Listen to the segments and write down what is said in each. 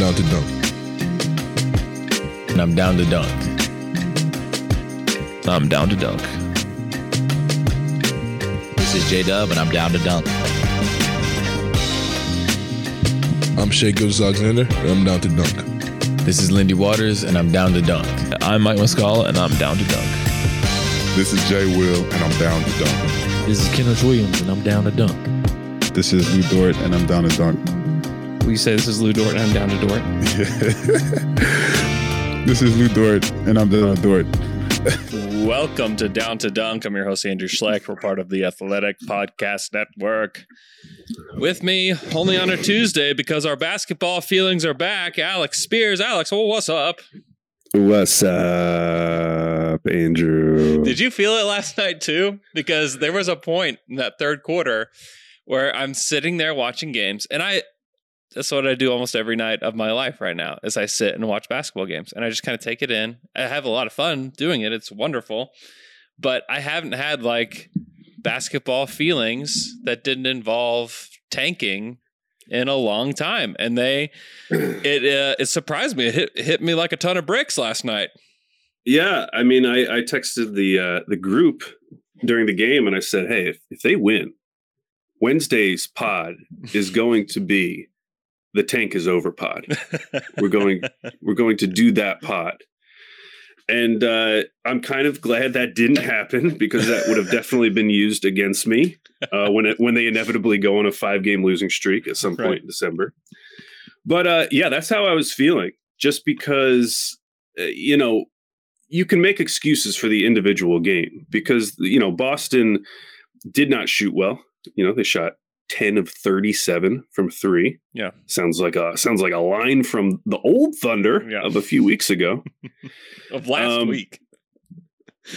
I'm down to dunk. And I'm down to dunk. I'm down to dunk. This is J Dub, and I'm down to dunk. I'm Shai Gilgeous-Alexander, and I'm down to dunk. This is Lindy Waters, and I'm down to dunk. I'm Mike Muscala, and I'm down to dunk. This is Jay Will, and I'm down to dunk. This is Kenrich Williams, and I'm down to dunk. This is Lu Dort, and I'm down to dunk. Will you say this is Lu Dort and I'm down to Dort? this is Lu Dort, and I'm down to Dort. Welcome to Down to Dunk. I'm your host, Andrew Schlecht. We're part of the Athletic Podcast Network. With me, only on a Tuesday, because our basketball feelings are back, Alex Spears. Alex, well, what's up? What's up, Andrew? Did you feel it last night too? Because there was a point in that third quarter where I'm sitting there watching games, and I that's what I do almost every night of my life right now is I sit and watch basketball games and I just kind of take it in. I have a lot of fun doing it. It's wonderful. But I haven't had like basketball feelings that didn't involve tanking in a long time. And they it uh, it surprised me. It hit, hit me like a ton of bricks last night. Yeah, I mean, I, I texted the uh, the group during the game and I said, "Hey, if, if they win, Wednesday's pod is going to be the tank is over pod. we're going we're going to do that pod." And uh, I'm kind of glad that didn't happen because that would have definitely been used against me uh, when it when they inevitably go on a five game losing streak at some point Right. in December. But uh, yeah, that's how I was feeling. Just because uh, you know you can make excuses for the individual game because you know Boston did not shoot well. You know they shot ten of thirty seven from three. Yeah. sounds like a sounds like a line from the old Thunder Yeah. of a few weeks ago. Of last Um, week.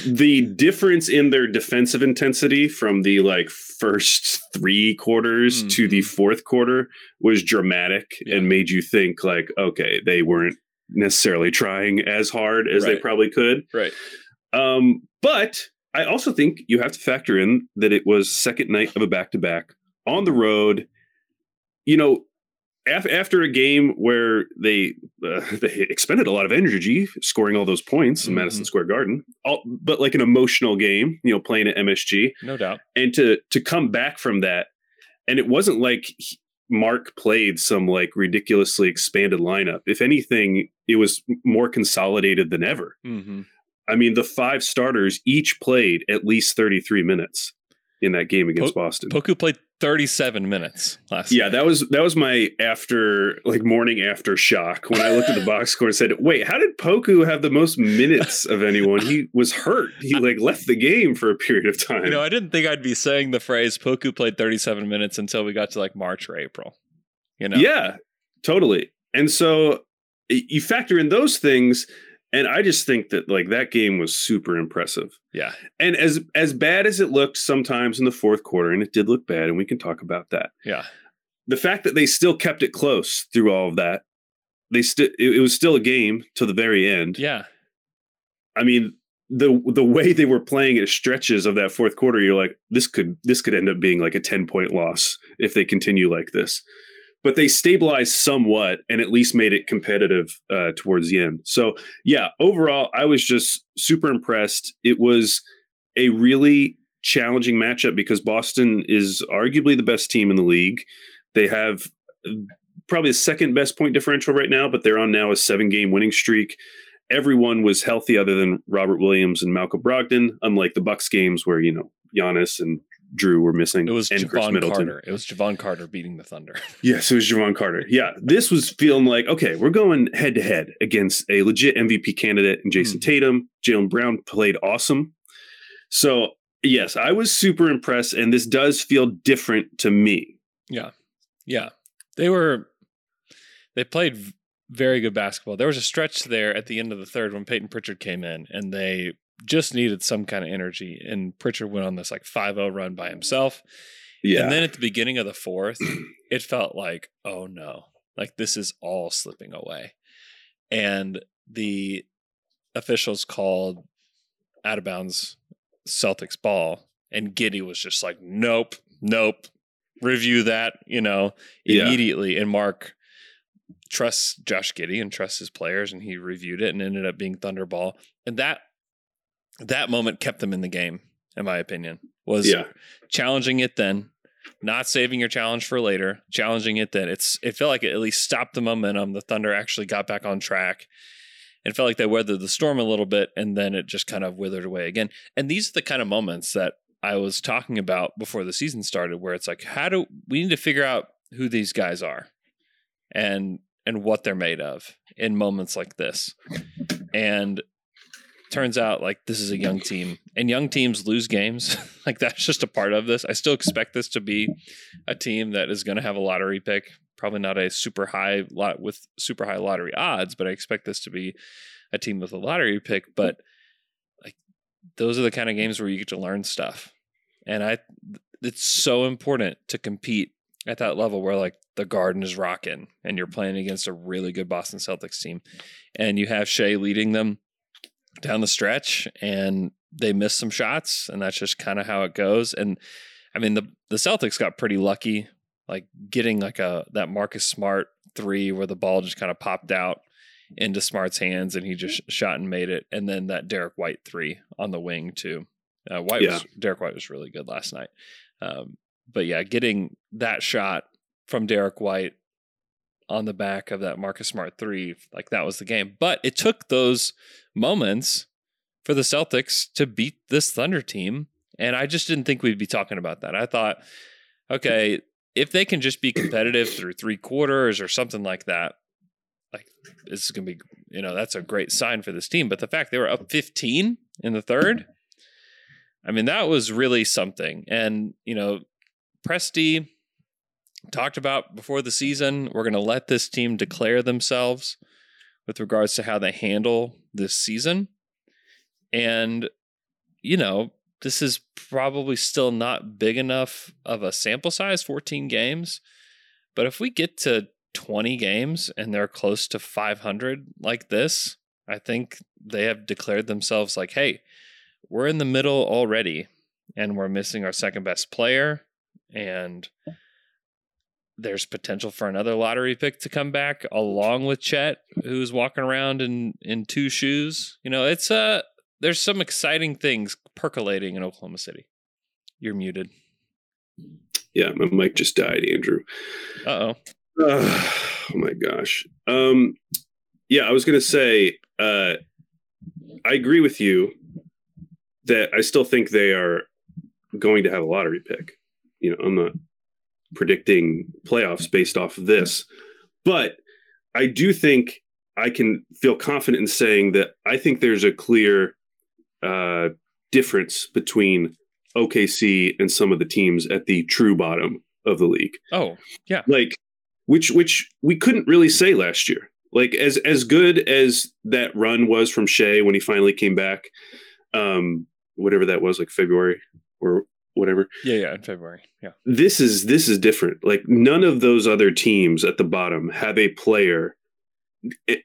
the difference in their defensive intensity from the like first three quarters to the fourth quarter was dramatic Mm-hmm. Yeah. and made you think like okay they weren't necessarily trying as hard as they probably could Right. um but i also think you have to factor in that it was second night of a back-to-back on the road you know af- after a game where they uh, they expended a lot of energy scoring all those points in Mhm. Madison Square Garden, all, but like an emotional game, you know, playing at MSG, No doubt. and to to come back from that, and it wasn't like he- Mark played some like ridiculously expanded lineup. If anything, it was more consolidated than ever. Mm-hmm. I mean, the five starters each played at least thirty three minutes in that game against Boston. Poku played 37 minutes last Yeah, night. that was that was my after like morning after shock when I looked at the box score and said, "Wait, how did Poku have the most minutes of anyone? He was hurt. He like left the game for a period of time." You know, I didn't think I'd be saying the phrase Poku played 37 minutes until we got to like March or April. You know? Yeah, totally. And so you factor in those things, and I just think that like that game was super impressive. Yeah. And as as bad as it looked sometimes in the fourth quarter, and it did look bad, and we can talk about that. Yeah. the fact that they still kept it close through all of that, they still it, it was still a game to the very end. Yeah. I mean, the the way they were playing at stretches of that fourth quarter, you're like, this could this could end up being like a 10 point loss if they continue like this. But they stabilized somewhat and at least made it competitive uh, towards the end. So yeah, overall, I was just super impressed. It was a really challenging matchup because Boston is arguably the best team in the league. They have uh, probably the second best point differential right now, but they're on now a seven game winning streak. Everyone was healthy other than Robert Williams and Malcolm Brogdon, unlike the Bucks games where, you know, Giannis and Jrue were missing. It was and Jevon. Carter. It was Jevon Carter beating the Thunder. Yes, it was Javon Carter. Yeah, this was feeling like okay, we're going head to head against a legit MVP candidate and Jayson Hmm. Tatum. Jaylen Brown played awesome. So yes, I was super impressed, and this does feel different to me. Yeah. Yeah. They were they played very good basketball. There was a stretch there at the end of the third when Payton Pritchard came in and they just needed some kind of energy and Pritchard went on this like 5-0 run by himself. Yeah. And then at the beginning of the fourth, it felt like, oh no, like this is all slipping away. And the officials called out of bounds Celtics ball, and Giddey was just like, nope, nope, review that, you know, Yeah. immediately. And Mark trusts Josh Giddey and trusts his players, and he reviewed it and ended up being Thunderball. And that that moment kept them in the game, in my opinion. Was yeah. challenging it then, not saving your challenge for later, challenging it then. It's it felt like it at least stopped the momentum. The Thunder actually got back on track and felt like they weathered the storm a little bit and then it just kind of withered away again. And these are the kind of moments that I was talking about before the season started where it's like how do we need to figure out who these guys are and and what they're made of in moments like this. And turns out like this is a young team and young teams lose games. Like that's just a part of this. I still expect this to be a team that is going to have a lottery pick probably not a super high lot with super high lottery odds but i expect this to be a team with a lottery pick. But like those are the kind of games where you get to learn stuff. And i it's so important to compete at that level where like the garden is rocking and you're playing against a really good boston celtics team and you have Shai leading them down the stretch and they missed some shots and that's just kind of how it goes. And i mean the the celtics got pretty lucky like getting like a that marcus smart three where the ball just kind of popped out into smart's hands and he just shot and made it. And then that derrick white three on the wing too. Uh, white was derrick white was really good last night. Um, but yeah getting that shot from derrick white on the back of that Marcus Smart three, like that was the game. But it took those moments for the Celtics to beat this Thunder team. And I just didn't think we'd be talking about that. I thought, okay, if they can just be competitive through three quarters or something like that, like this is gonna be, you know, that's a great sign for this team. But the fact they were up 15 in the third, I mean, that was really something. And, you know, Presti talked about before the season, we're going to let this team declare themselves with regards to how they handle this season. And, you know, this is probably still not big enough of a sample size, 14 games. But if we get to 20 games and they're close to 500 like this, I think they have declared themselves like, hey, we're in the middle already and we're missing our second best player. And there's potential for another lottery pick to come back along with Chet, who's walking around in in two shoes. You know, it's uh there's some exciting things percolating in Oklahoma City. You're muted. Yeah, my mic just died, Andrew. Uh oh. oh my gosh. Um yeah, I was gonna say uh I agree with you that I still think they are going to have a lottery pick. You know, I'm not predicting playoffs based off of this. But I do think I can feel confident in saying that I think there's a clear uh, difference between OKC and some of the teams at the true bottom of the league. Oh, yeah. Like which which we couldn't really say last year. Like as as good as that run was from Shai when he finally came back, um, whatever that was, like February or whatever. Yeah, yeah, in February. Yeah. This is this is different. Like none of those other teams at the bottom have a player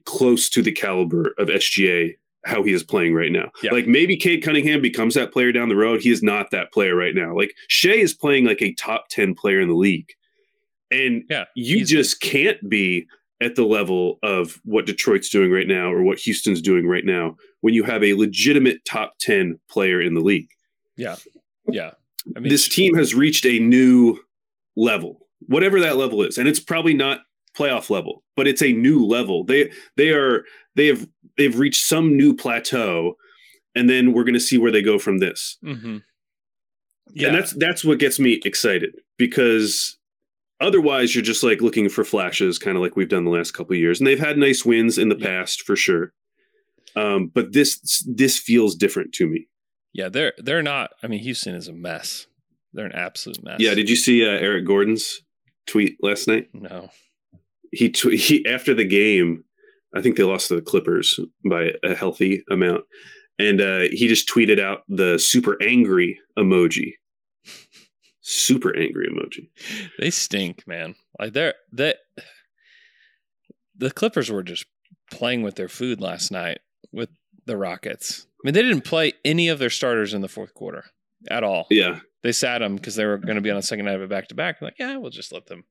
close to the caliber of SGA how he is playing right now. Yeah. Like maybe Cade Cunningham becomes that player down the road. He is not that player right now. Like Shai is playing like a top 10 player in the league. And Yeah. you just can't be at the level of what Detroit's doing right now or what Houston's doing right now when you have a legitimate top 10 player in the league Yeah. Yeah. I mean this team has reached a new level, whatever that level is, and it's probably not playoff level, but it's a new level. They they are they have they've reached some new plateau, and then we're going to see where they go from this. hmm Yeah. And that's that's what gets me excited because otherwise you're just like looking for flashes, kind of like we've done the last couple of years, and they've had nice wins in the Yeah. past for sure. Um, but this this feels different to me. Yeah, they're they're not I mean, Houston is a mess. They're an absolute mess. Yeah, did you see uh, Eric Gordon's tweet last night? No. He, tw- he after the game, I think they lost to the Clippers by a healthy amount, and uh, he just tweeted out the super angry emoji. Super angry emoji. They stink, man. Like they're that the Clippers were just playing with their food last night with the Rockets. I mean, they didn't play any of their starters in the fourth quarter at all. Yeah, They sat them because they were going to be on the second night of a back to back. Like, yeah, we'll just let them,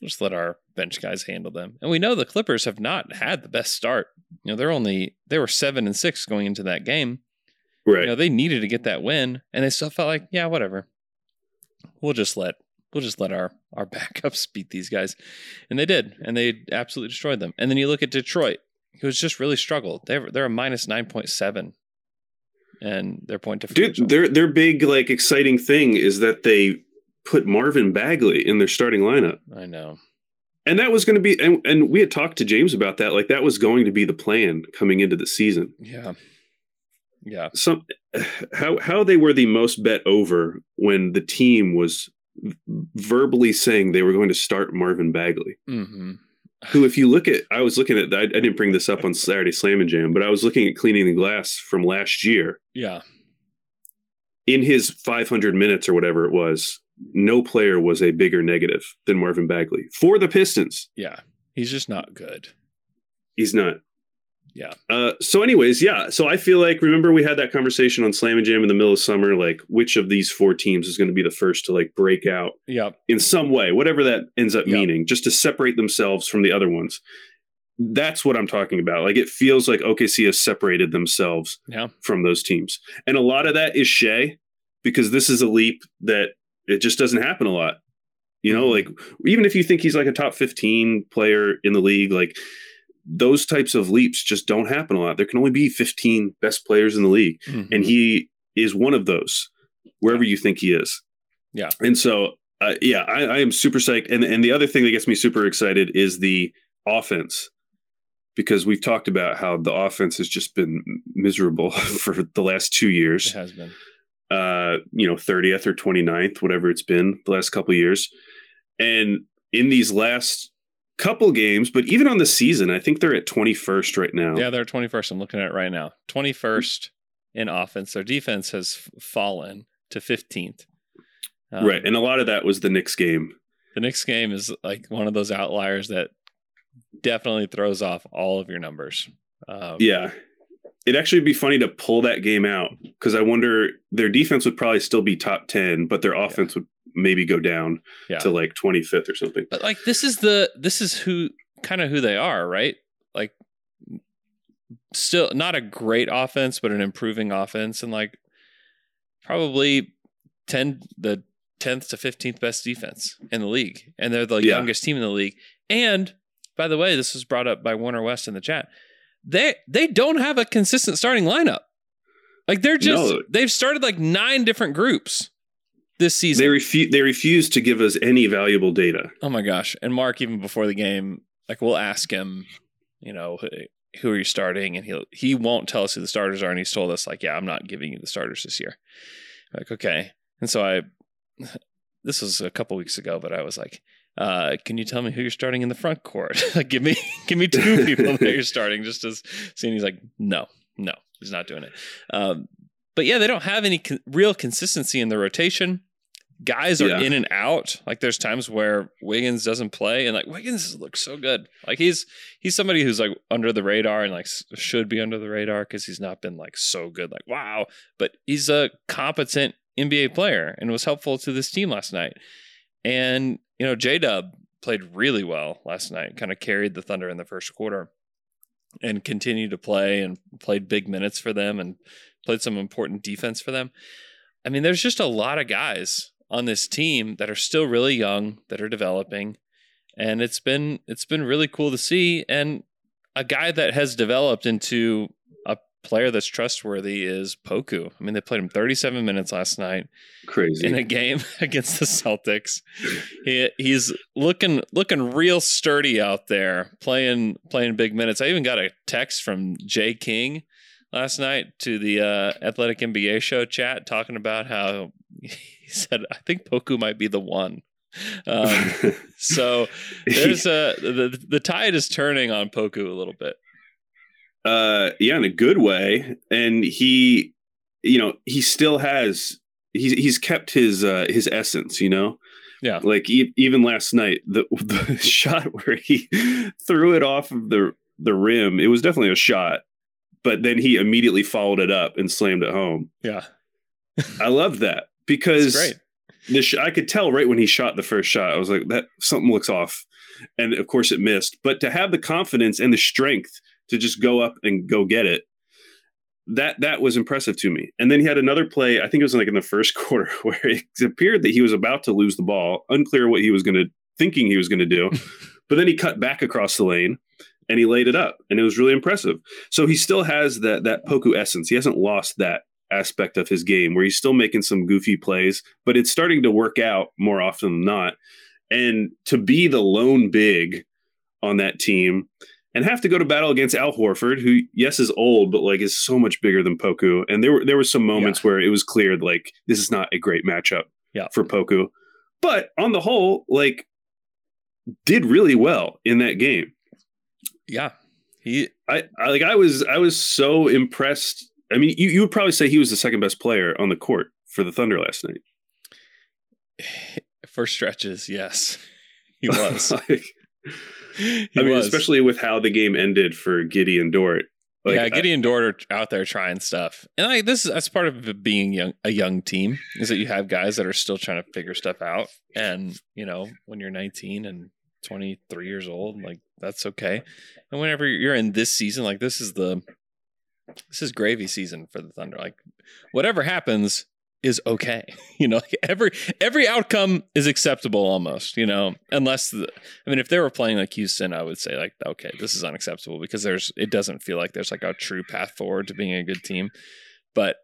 we'll just let our bench guys handle them. And we know the Clippers have not had the best start. You know, they're only they were seven and six going into that game. right. You know, they needed to get that win, and they still felt like, yeah, whatever. We'll just let we'll just let our our backups beat these guys, and they did, and they absolutely destroyed them. And then you look at Detroit, who's just really struggled. They're they're a minus nine point seven, and their point differential. Dude, their their big like exciting thing is that they put Marvin Bagley in their starting lineup. I know. And that was going to be and, and we had talked to James about that like that was going to be the plan coming into the season. Yeah. Yeah. Some how how they were the most bet over when the team was verbally saying they were going to start Marvin Bagley. Mm-hmm. Who if you look at I was looking at I, I didn't bring this up on Saturday Slam and Jam, but I was looking at cleaning the glass from last year. Yeah. in his 500 minutes or whatever it was, no player was a bigger negative than Marvin Bagley for the Pistons. Yeah. He's just not good. He's not. Yeah. Uh, so, anyways, yeah. So I feel like remember we had that conversation on Slam and Jam in the middle of summer, like which of these four teams is going to be the first to like break out Yep. in some way, whatever that ends up Yeah. meaning, just to separate themselves from the other ones. That's what I'm talking about. Like it feels like OKC has separated themselves Yeah. from those teams. And a lot of that is Shai, because this is a leap that it just doesn't happen a lot. You know, like even if you think he's like a top 15 player in the league, like those types of leaps just don't happen a lot. There can only be 15 best players in the league. Mhm. And he is one of those, wherever you think he is. Yeah. And so, uh, yeah, I, I am super psyched. And, and the other thing that gets me super excited is the offense because we've talked about how the offense has just been miserable for the last two it years. has been. Uh, you know, 30th or 29th, whatever it's been the last couple years. And in these last couple games, but even on the season, I think they're at 21st right now. Yeah, they're 21st. I'm looking at it right now. 21st in offense. Their defense has fallen to 15th. Um, right. And a lot of that was the Knicks game. The Knicks game is like one of those outliers that definitely throws off all of your numbers. Um, Yeah. It'd actually be funny to pull that game out because I wonder their defense would probably still be top 10, but their offense would maybe go down Yeah. to like 25th or something. But like this is the this is who kind of who they are, right? Like still not a great offense, but an improving offense and like probably 10 the 10th to 15th best defense in the league. And they're the Yeah. youngest team in the league. And by the way, this was brought up by Warner West in the chat. They they don't have a consistent starting lineup. Like they're just No. they've started like nine different groups this season. They refuse they refuse to give us any valuable data. Oh my gosh. And Mark, even before the game, like we'll ask him, you know, "Who- are you starting? And he'll he won't tell us who the starters are. And he's told us, like, yeah, I'm not giving you the starters this year. Like, okay. And so I this was a couple weeks ago, but I was like, uh, can you tell me who you're starting in the front court? like give me give me two people that you're starting just as seeing he's like, no, no, he's not doing it. Um, but yeah, they don't have any con- real consistency in the rotation guys are Yeah. in and out. Like there's times where Wiggins doesn't play, and like Wiggins looks so good. Like he's he's somebody who's like under the radar and like should be under the radar because he's not been like so good. Like wow, but he's a competent NBA player and was helpful to this team last night. And you know J Dub played really well last night. Kind of carried the Thunder in the first quarter. And continued to play and played big minutes for them and played some important defense for them. I mean, there's just a lot of guys on this team that are still really young, that are developing, and it's been it's been really cool to see. And a guy that has developed into a player that's trustworthy is Poku. I mean, they played him 37 minutes last night Crazy. in a game against the Celtics. He he's looking looking real sturdy out there, playing playing big minutes. I even got a text from Jay King last night to the uh, Athletic NBA show chat talking about how said I think Poku might be the one. Um, so there's a the the tide is turning on Poku a little bit. uh yeah in a good way. And he you know he still has he's he's kept his uh his essence you know? Yeah. like e- even last night the the shot where he threw it off of the the rim it was definitely a shot. But then he immediately followed it up and slammed it home. Yeah, i love that because sh- I could tell right when he shot the first shot. I was like, that something looks off, and of course it missed. But to have the confidence and the strength to just go up and go get it, that that was impressive to me. And then he had another play. I think it was like in the first quarter where it appeared that he was about to lose the ball, unclear what he was going to thinking he was going to do, but then he cut back across the lane. And he laid it up, and it was really impressive. So he still has that that Poku essence. He hasn't lost that aspect of his game where he's still making some goofy plays, but it's starting to work out more often than not. And to be the lone big on that team and have to go to battle against Al Horford, who yes is old, but like is so much bigger than Poku. And there were there were some moments where it was clear like this is not a great matchup Yeah. for Poku. But on the whole, like did really well in that game. Yeah, he I, I like I was I was so impressed. I mean, you, you would probably say he was the second best player on the court for the Thunder last night. for stretches, yes, he was. like, He I mean, was. especially with how the game ended for Giddey and Dort. Like, yeah, I- Gideon Dort are out there trying stuff, and like this is that's part of being young, a young team is that you have guys that are still trying to figure stuff out, and you know when you're 19 and 23 years old, like that's okay, and whenever you're in this season, like this is the this is gravy season for the Thunder. Like whatever happens is okay, you know. Like every every outcome is acceptable almost, you know, unless the, I mean, if they were playing like Houston, I would say like, okay, this is unacceptable because there's it doesn't feel like there's like a true path forward to being a good team. But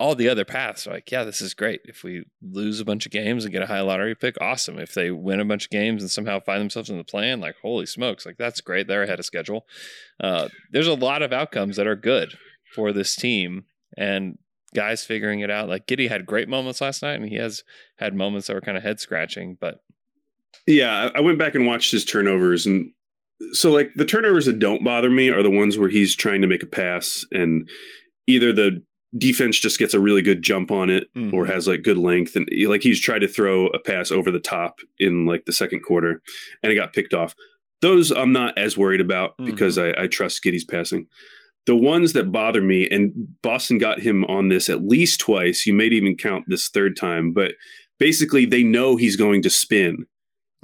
all the other paths are like, yeah, this is great. If we lose a bunch of games and get a high lottery pick, awesome. If they win a bunch of games and somehow find themselves in the plan, like holy smokes, like that's great. They're ahead of schedule. Uh, there's a lot of outcomes that are good for this team and guys figuring it out. Like Giddey had great moments last night, and he has had moments that were kind of head scratching, but Yeah, I I went back and watched his turnovers, and so like the turnovers that don't bother me are the ones where he's trying to make a pass, and either the defense just gets a really good jump on it Mhm. or has like good length, and like he's tried to throw a pass over the top in like the second quarter, and it got picked off. Those I'm not as worried about because I, I trust Giddey's passing. The ones that bother me, and Boston got him on this at least twice. You may even count this third time, but basically they know he's going to spin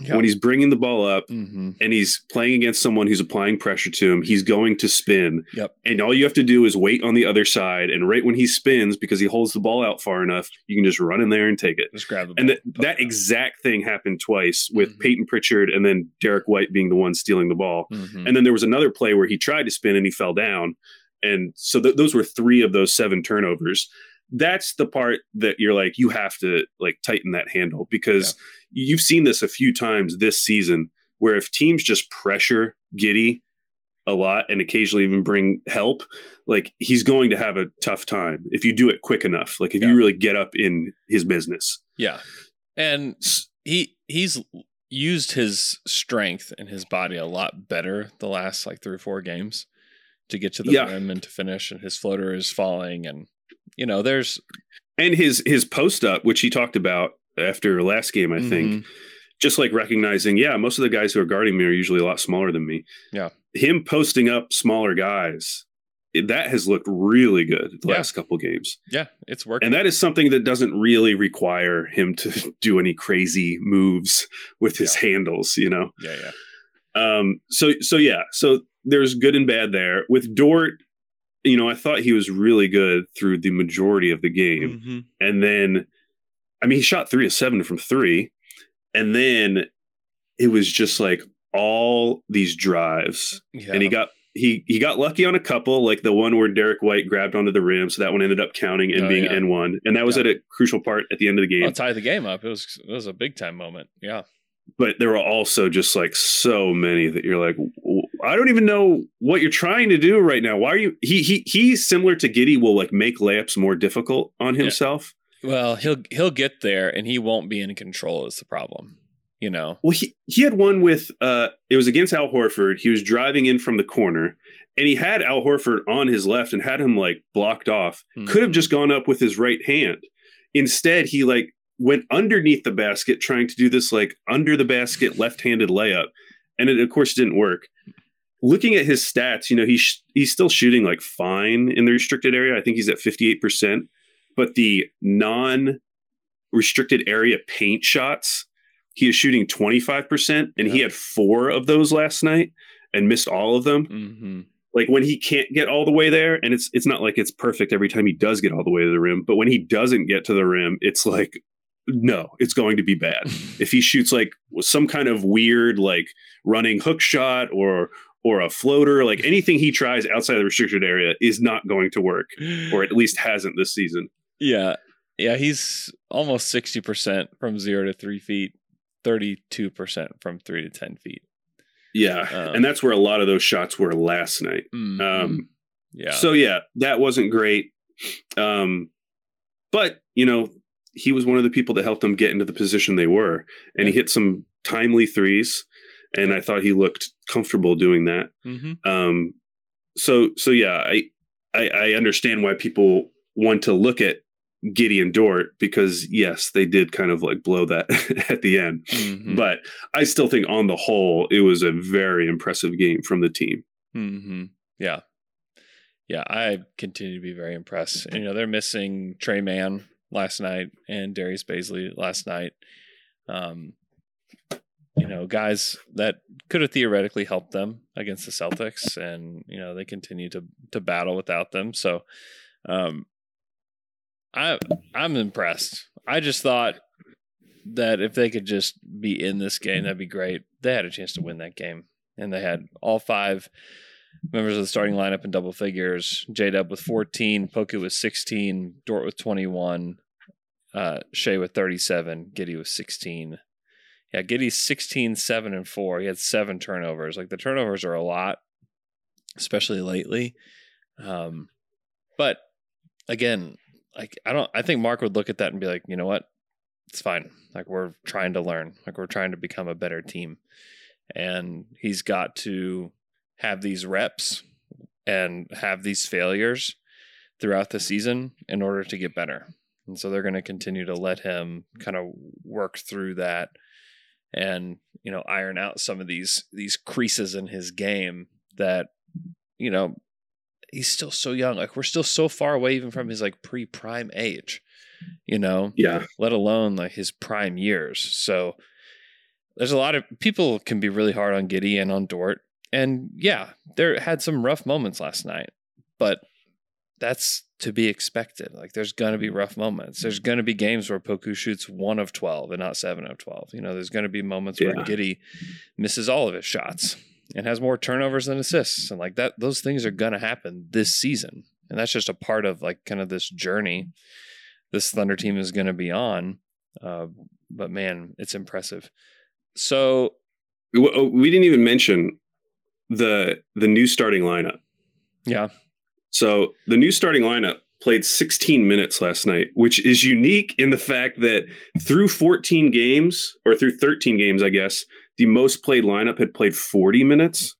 when he's bringing the ball up mm-hmm. and he's playing against someone who's applying pressure to him, he's going to spin. Yep. And all you have to do is wait on the other side. And right when he spins, because he holds the ball out far enough, you can just run in there and take it. just grab the And that, exact thing happened twice with Mhm. Payton Pritchard and then Derrick White being the one stealing the ball. Mhm. And then there was another play where he tried to spin and he fell down. And so th- those were three of those seven turnovers. That's the part that you're like, you have to like tighten that handle because you've seen this a few times this season where if teams just pressure Giddey a lot and occasionally even bring help, like he's going to have a tough time if you do it quick enough. Like if Yeah. you really get up in his business. Yeah, and he he's used his strength and his body a lot better the last like three or four games to get to the Yeah. rim and to finish, and his floater is falling, and you know there's And his his post up, which he talked about after last game, I think, Mhm. just like recognizing, yeah, most of the guys who are guarding me are usually a lot smaller than me. Yeah. Him posting up smaller guys, that has looked really good the Yeah. last couple games. yeah, it's working. And that is something that doesn't really require him to do any crazy moves with his handles, you know? yeah, yeah, Um, so so yeah, so there's good and bad there. With Dort, you know, I thought he was really good through the majority of the game. Mhm. And then I mean he shot three of seven from three. And then it was just like all these drives. yeah. And he got he he got lucky on a couple, like the one where Derrick White grabbed onto the rim, so that one ended up counting and Oh, being yeah. N one, and that was Yeah. at a crucial part at the end of the game. Well, tie the game up. It was it was a big time moment. Yeah, but there were also just like so many that you're like, "W- I don't even know what you're trying to do right now. Why are you? He he he's similar to Giddey. Will like make layups more difficult on himself. Well, he'll he'll get there, and he won't be in control. Is the problem? You know. Well, he he had one with uh, it was against Al Horford. He was driving in from the corner, and he had Al Horford on his left and had him like blocked off. Mhm. Could have just gone up with his right hand. Instead, he like went underneath the basket, trying to do this like under the basket left-handed layup, and it of course didn't work. Looking at his stats, you know he's he's still shooting like fine in the restricted area. I think he's at fifty-eight percent, but the non-restricted area paint shots he is shooting 25% and he had four of those last night and missed all of them Mm-hmm. like when he can't get all the way there and it's it's not like it's perfect every time he does get all the way to the rim but when he doesn't get to the rim it's like no it's going to be bad if he shoots like some kind of weird like running hook shot or or a floater like anything he tries outside the restricted area is not going to work or at least hasn't this season Yeah. Yeah, he's almost 60% from zero to three feet, 32% from three to 10 feet. yeah Um, and that's where a lot of those shots were last night Mhm. um yeah. So yeah, that wasn't great. Um, but you know, he was one of the people that helped them get into the position they were, and he hit some timely threes, and I thought he looked comfortable doing that. hmm Um, so so yeah, I, I I understand why people want to look at Giddey and Dort because yes, they did kind of like blow that at the end, hmm but I still think on the whole it was a very impressive game from the team. hmm Yeah. Yeah, I continue to be very impressed. And, you know, they're missing Tre Mann last night and Darius Bazley last night. Um, you know, guys that could have theoretically helped them against the Celtics, and you know they continue to to battle without them. So, um, I I'm impressed. I just thought that if they could just be in this game, that'd be great. They had a chance to win that game, and they had all five members of the starting lineup in double figures. J Dub with 14, Poku with 16, Dort with 21, uh, Shai with 37, Giddey with 16. Yeah, Giddey's 16, 7, and 4. He had seven turnovers. Like the turnovers are a lot, especially lately. Um, but again, like I don't I think Mark would look at that and be like, you know what? It's fine. Like we're trying to learn. Like we're trying to become a better team. And he's got to have these reps and have these failures throughout the season in order to get better. And so they're going to continue to let him kind of work through that and, you know, iron out some of these these creases in his game that, you know, he's still so young. Like we're still so far away even from his like pre-prime age, you know Yeah, let alone like his prime years. So there's a lot of people can be really hard on Giddey and on Dort. And yeah, there had some rough moments last night, but that's to be expected. Like there's going to be rough moments. There's going to be games where Poku shoots 1 of 12 and not 7 of 12. You know, there's going to be moments where Giddey misses all of his shots and has more turnovers than assists and like that those things are going to happen this season. And that's just a part of like kind of this journey this Thunder team is going to be on. Uh, but man, it's impressive. So we, oh, we didn't even mention the the new starting lineup. yeah, So the new starting lineup played 16 minutes last night, which is unique in the fact that through 14 games or through 13 games, I guess, the most played lineup had played 40 minutes.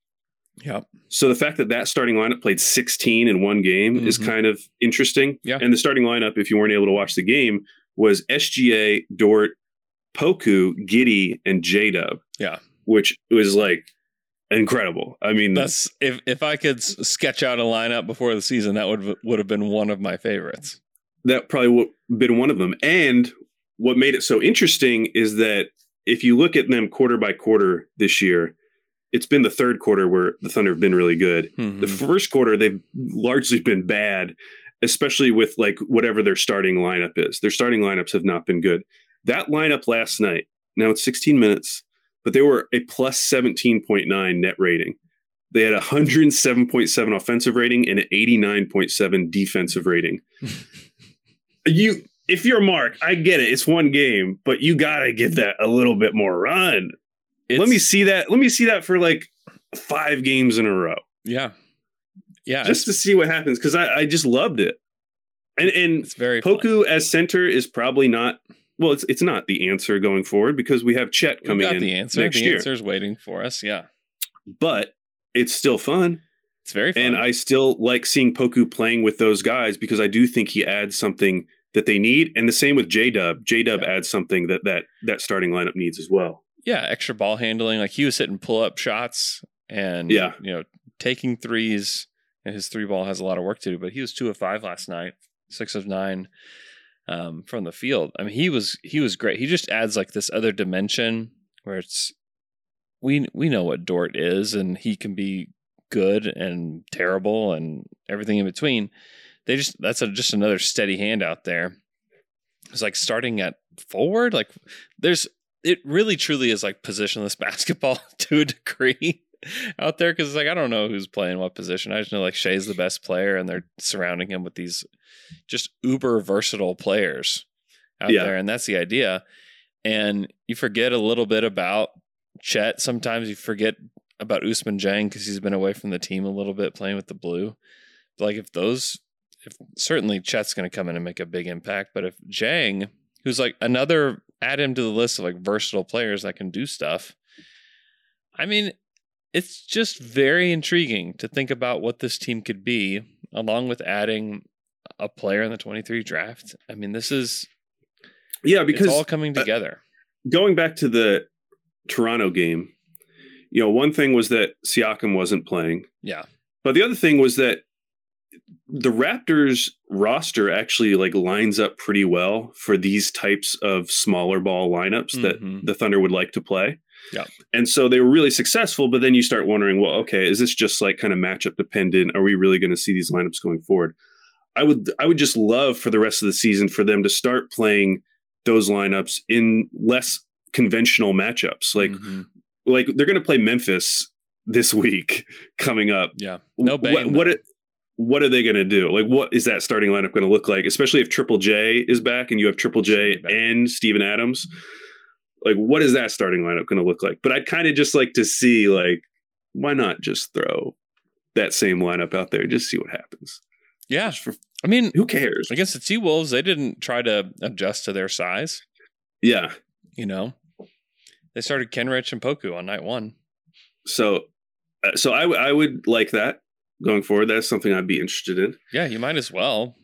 yeah, So the fact that that starting lineup played 16 in one game is Mhm. kind of interesting. Yeah. And the starting lineup, if you weren't able to watch the game, was SGA, Dort, Poku, Giddey, and J Dub. Yeah. Which was like incredible. I mean, that's if if I could sketch out a lineup before the season, that would would have been one of my favorites. that probably would have been one of them. And what made it so interesting is that if you look at them quarter by quarter this year, it's been the third quarter where the Thunder have been really good. Mhm. The first quarter, they've largely been bad, especially with like whatever their starting lineup is. Their starting lineups have not been good. That lineup last night, now it's 16 minutes, but they were a plus 17.9 net rating. They had a 107.7 offensive rating and an 89.7 defensive rating. you, if you're Mark, I get it. It's one game, but you gotta give that a little bit more run. Let me see that. Let me see that for like five games in a row yeah, yeah, just to see what happens because I, I just loved it. And and It's very fun. Poku as center is probably not. Well, it's it's not the answer going forward because we have Chet coming got in the answer. next the year. answer's waiting for us. Yeah, But it's still fun, it's very fun. and I still like seeing Poku playing with those guys because I do think he adds something that they need. And the same with J Dub. J Dub Yeah. adds something that that that starting lineup needs as well. yeah, extra ball handling. Like he was hitting pull up shots and Yeah. you know taking threes. And his three ball has a lot of work to do, but he was two of five last night, six of nine um, from the field. I mean, he was he was great. He just adds like this other dimension where it's we we know what Dort is, and he can be good and terrible and everything in between. They just that's a, just another steady hand out there. It's like starting at forward. Like there's it really truly is like positionless basketball to a degree out there because like I don't know who's playing what position. I just know like Shai's the best player and they're surrounding him with these just uber versatile players out Yeah. there, and that's the idea. And you forget a little bit about Chet. Sometimes you forget about Ousmane Dieng because he's been away from the team a little bit playing with the blue. But like if those, if certainly Chet's going to come in and make a big impact, but if Dieng, who's like another, add him to the list of like versatile players that can do stuff. I mean, it's just very intriguing to think about what this team could be, along with adding a player in the 23 draft. I mean, this is Yeah, because it's all coming uh, together. going back to the Toronto game, you know, one thing was that Siakam wasn't playing, yeah. but the other thing was that the Raptors roster actually like lines up pretty well for these types of smaller ball lineups that Mhm. the Thunder would like to play. Yeah. And so they were really successful, but then you start wondering, well, okay, is this just like kind of matchup dependent? Are we really going to see these lineups going forward? I would I would just love for the rest of the season for them to start playing those lineups in less conventional matchups. Like Mhm. like they're going to play Memphis this week coming up. yeah. No bang. What what, it- what are they going to do? Like what is that starting lineup going to look like? Especially if Triple J is back and you have Triple J and Steven Adams. Like what is that starting lineup going to look like? But I'd kind of just like to see like why not just throw that same lineup out there just see what happens. yeah. For- I mean, who cares? against the T Wolves, they didn't try to adjust to their size. Yeah. You know, they started Kenrich and Poku on night one. So uh, so I I would like that going forward. That's something I'd be interested in. Yeah, you might as well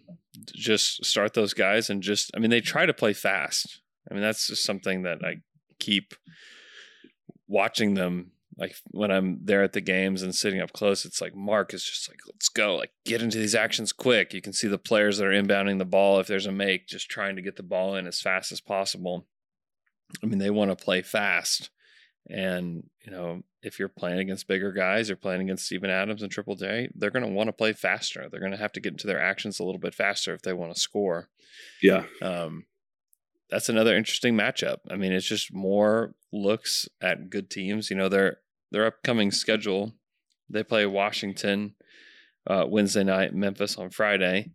just start those guys and just. I mean, they try to play fast. I mean, that's just something that I keep watching them. Like when I'm there at the games and sitting up close, it's like Mark is just like, let's go, like get into these actions quick. You can see the players that are inbounding the ball if there's a make, just trying to get the ball in as fast as possible. I mean, they want to play fast. And, you know, if you're playing against bigger guys, you're playing against Steven Adams and Triple J, they're going to want to play faster. They're going to have to get into their actions a little bit faster if they want to score. Yeah. Um, that's another interesting matchup. I mean, it's just more looks at good teams. You know, their their upcoming schedule, they play Washington uh, Wednesday night, Memphis on Friday,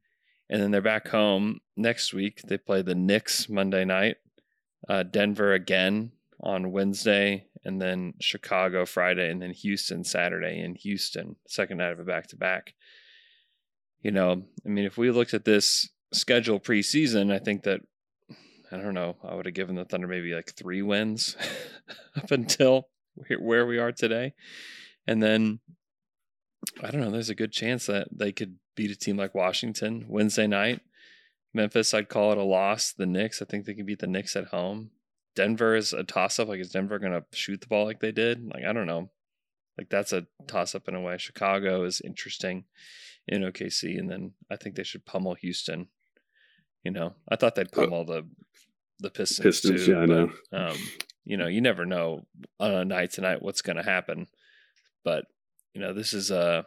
and then they're back home next week. They play the Knicks Monday night, uh, Denver again on Wednesday, and then Chicago Friday, and then Houston Saturday in Houston, second night of a back to back. You know, I mean, if we looked at this schedule preseason, I think that I don't know. I would have given the Thunder maybe like three wins up until where- we are today, and then I don't know. There's a good chance that they could beat a team like Washington Wednesday night. Memphis, I'd call it a loss. The Knicks, I think they can beat the Knicks at home. Denver is a toss up. Like, is Denver going to shoot the ball like they did? Like, I don't know. Like, that's a toss up in a way. Chicago is interesting in OKC, and then I think they should pummel Houston. You know, I thought they'd pummel the the Pistons. Pistons, too, yeah, I know. Um, you know, you never know on a night tonight what's going to happen. But you know, this is a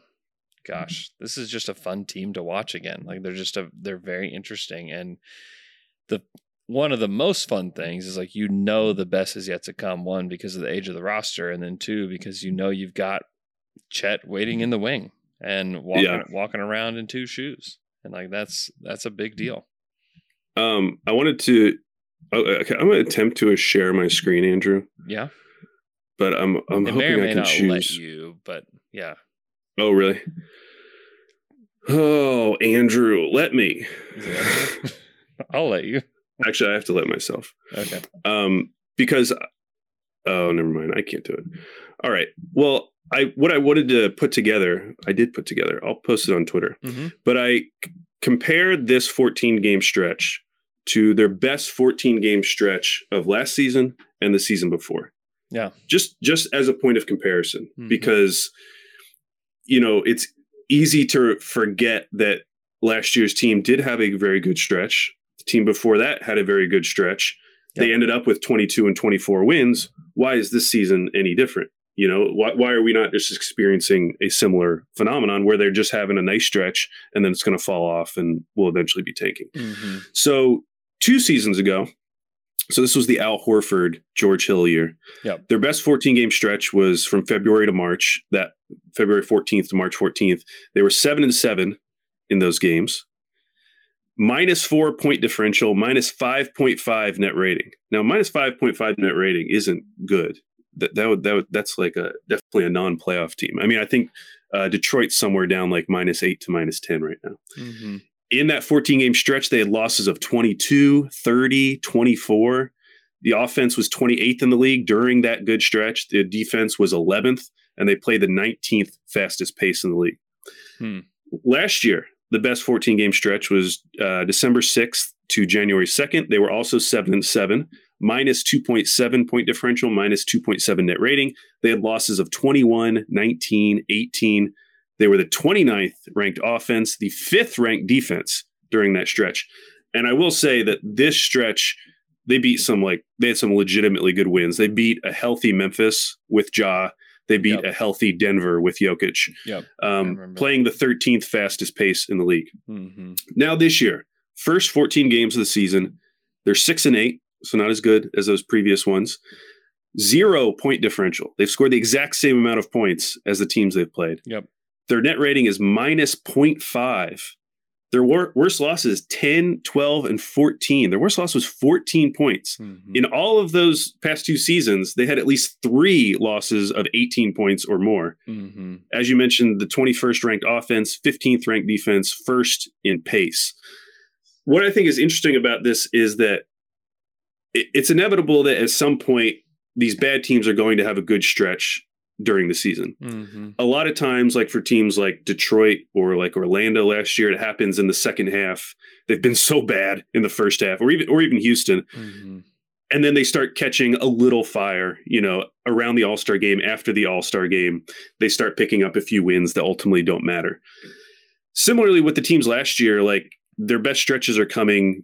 gosh, this is just a fun team to watch again. Like they're just a they're very interesting, and the one of the most fun things is like you know the best is yet to come. One because of the age of the roster, and then two because you know you've got Chet waiting in the wing and walking Yeah. walking around in two shoes, and like that's that's a big deal. Um, I wanted to. oh, Okay, I'm going to attempt to share my screen, Andrew, Yeah, but I'm I'm it hoping I can choose. you, but yeah, Oh, really? Oh, Andrew, let me. I'll let you. Actually, I have to let myself. Okay. Um, because oh, never mind. I can't do it. All right. Well, I what I wanted to put together, I did put together. I'll post it on Twitter. Mm-hmm. But I c- compared this 14 game stretch to their best 14 game stretch of last season and the season before. Yeah. Just just as a point of comparison Mhm. because you know, it's easy to forget that last year's team did have a very good stretch. The team before that had a very good stretch. They ended up with 22 and 24 wins. Why is this season any different? You know, why, why are we not just experiencing a similar phenomenon where they're just having a nice stretch and then it's going to fall off and will eventually be tanking? Mm-hmm. So, two seasons ago, so this was the Al Horford, George Hill year. Yep. Their best 14 game stretch was from February to March, that February 14th to March 14th. They were seven and seven in those games, minus four point differential, minus 5.5 net rating. Now, minus 5.5 net rating isn't good. That, that would, that would, that's like a definitely a non playoff team. I mean, I think uh, Detroit's somewhere down like minus eight to minus 10 right now Mm-hmm. in that 14 game stretch, they had losses of 22, 30, 24. The offense was 28th in the league during that good stretch. The defense was 11th, and they played the 19th fastest pace in the league. Hmm. Last year, the best 14 game stretch was uh, December 6th to January 2nd. They were also 7 and 7, minus 2.7 point differential, minus 2.7 net rating. They had losses of 21, 19, 18. They were the 29th ranked offense, the fifth ranked defense during that stretch. And I will say that this stretch, they beat some like they had some legitimately good wins. They beat a healthy Memphis with Ja. They beat Yep. a healthy Denver with Jokic, Yep. Um, playing the 13th fastest pace in the league. Mm-hmm. Now this year, first 14 games of the season, they're six and eight, so not as good as those previous ones. Zero point differential. They've scored the exact same amount of points as the teams they've played. Yep. Their net rating is minus 0.5. Their wor- worst loss is 10, 12, and 14. Their worst loss was 14 points. Mm-hmm. In all of those past two seasons, they had at least three losses of 18 points or more Mm-hmm. as you mentioned, the 21st ranked offense, 15th ranked defense, first in pace. What I think is interesting about this is that it's inevitable that at some point these bad teams are going to have a good stretch during the season. Mm-hmm. A lot of times, like for teams like Detroit or like Orlando last year, it happens in the second half. They've been so bad in the first half, or even or even Houston, Mm-hmm. and then they start catching a little fire, you know, around the All Star game, after the All Star game, they start picking up a few wins that ultimately don't matter. Similarly, with the teams last year, like their best stretches are coming,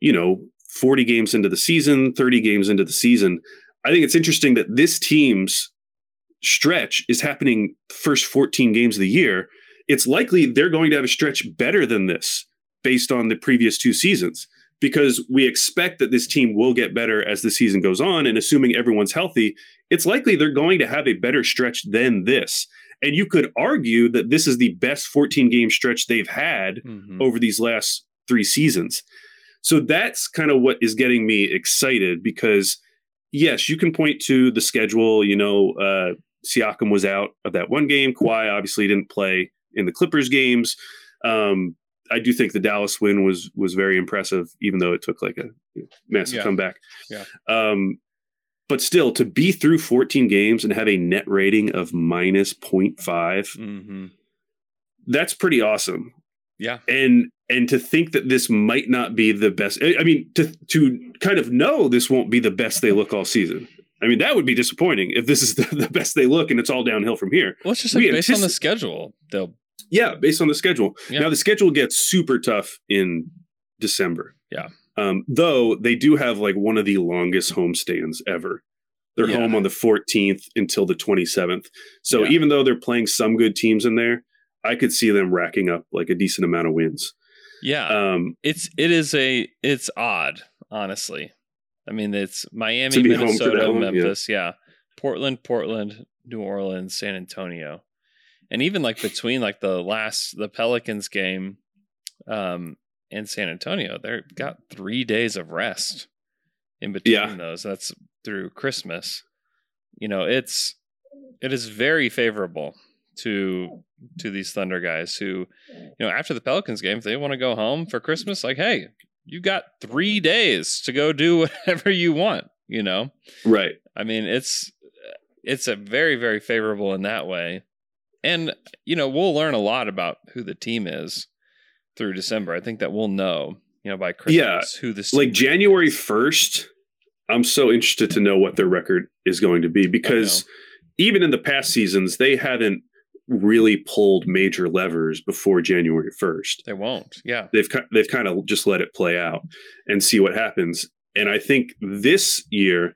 you know, 40 games into the season, 30 games into the season. I think it's interesting that this team's stretch is happening first 14 games of the year. It's likely they're going to have a stretch better than this based on the previous two seasons because we expect that this team will get better as the season goes on. And assuming everyone's healthy, it's likely they're going to have a better stretch than this. And you could argue that this is the best 14 game stretch they've had Mm-hmm. over these last three seasons. So that's kind of what is getting me excited because, yes, you can point to the schedule. You know, uh, Siakam was out of that one game. Kawhi obviously didn't play in the Clippers games. Um, I do think the Dallas win was was very impressive, even though it took like a massive Yeah. comeback. Yeah. Um, but still, to be through 14 games and have a net rating of minus 0.5, Mm-hmm. that's pretty awesome. Yeah. And and to think that this might not be the best. I mean, to to kind of know this won't be the best they look all season. I mean, that would be disappointing if this is the, the best they look and it's all downhill from here. Well, it's just We like based on the schedule. They'll Yeah, based on the schedule. Yeah. Now the schedule gets super tough in December. Yeah. Um, though they do have like one of the longest homestands ever. They're Yeah. home on the 14th until the 27th. So Yeah. even though they're playing some good teams in there, I could see them racking up like a decent amount of wins. Yeah. Um, it's it is a it's odd, honestly. I mean, it's Miami, be home Minnesota, yeah. Memphis, yeah. Portland, Portland, New Orleans, San Antonio, and even like between like the last the Pelicans game, um, and San Antonio, they've got three days of rest in between Yeah. those. That's through Christmas. You know, it's it is very favorable to to these Thunder guys who, you know, after the Pelicans game, if they want to go home for Christmas, like, hey, you got three days to go do whatever you want. You know, Right. I mean, it's it's a very very favorable in that way, and you know we'll learn a lot about who the team is through December. I think that we'll know, you know, by Christmas Yeah, who this Like team January is. 1st, I'm so interested to know what their record is going to be because even in the past seasons, they haven't really pulled major levers before January 1st. They won't. Yeah. They've they've kind of just let it play out and see what happens. And I think this year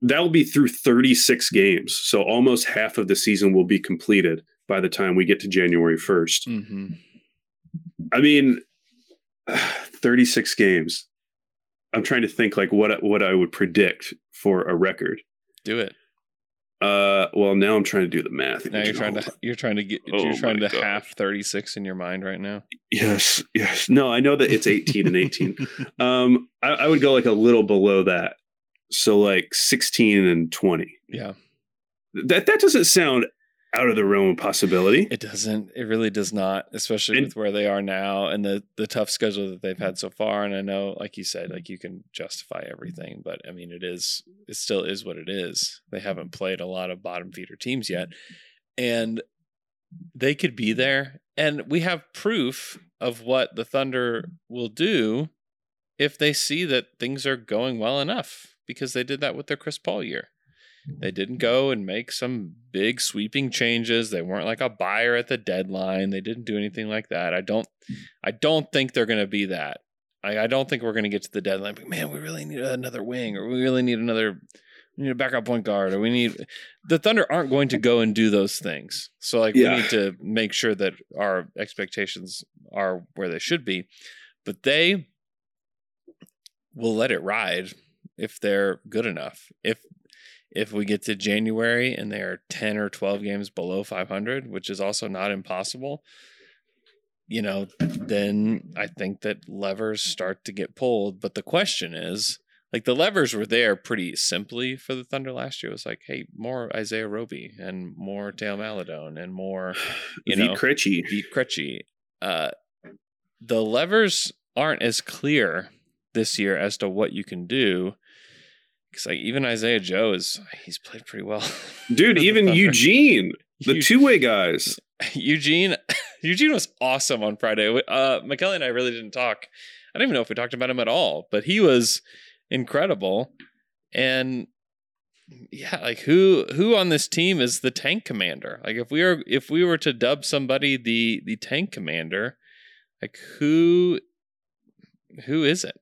that'll be through 36 games. So almost half of the season will be completed by the time we get to January 1st. Mm-hmm. I mean, 36 games. I'm trying to think like what what I would predict for a record. Do it. Uh, well, now I'm trying to do the math. Now you're trying to you're trying to get Oh you're trying to God. half 36 in your mind right now. Yes, yes. No, I know that it's 18 and 18. Um, I, I would go like a little below that, so like 16 and 20. Yeah. That that doesn't sound out of the realm of possibility. It doesn't. It really does not, especially And- with where they are now and the the tough schedule that they've had so far. And I know, like you said, like you can justify everything, but I mean, it is it still is what it is. They haven't played a lot of bottom feeder teams yet, and they could be there. And we have proof of what the Thunder will do if they see that things are going well enough, because they did that with their Chris Paul year. They didn't go and make some big sweeping changes. They weren't like a buyer at the deadline. They didn't do anything like that. I don't I don't think they're going to be that. I, I don't think we're going to get to the deadline. But man, we really need another wing, or we really need another, we need a backup point guard, or we need. The Thunder aren't going to go and do those things. So like Yeah. we need to make sure that our expectations are where they should be. But they will let it ride if they're good enough. If if we get to January and they are 10 or 12 games below 500, which is also not impossible, you know, then I think that levers start to get pulled. But the question is, like the levers were there pretty simply for the Thunder last year. It was like, hey, more Isaiah Roby and more Theo Maledon and more, you know, Krejci. Krejci. Uh, the levers aren't as clear this year as to what you can do. Because like even Isaiah Joe is he's played pretty well. Dude, even Eugene, the two way guys. Eugene Eugene was awesome on Friday. Uh McKelly and I really didn't talk. I don't even know if we talked about him at all, but he was incredible. And yeah, like who who on this team is the tank commander? Like if we are if we were to dub somebody the the tank commander, like who who is it?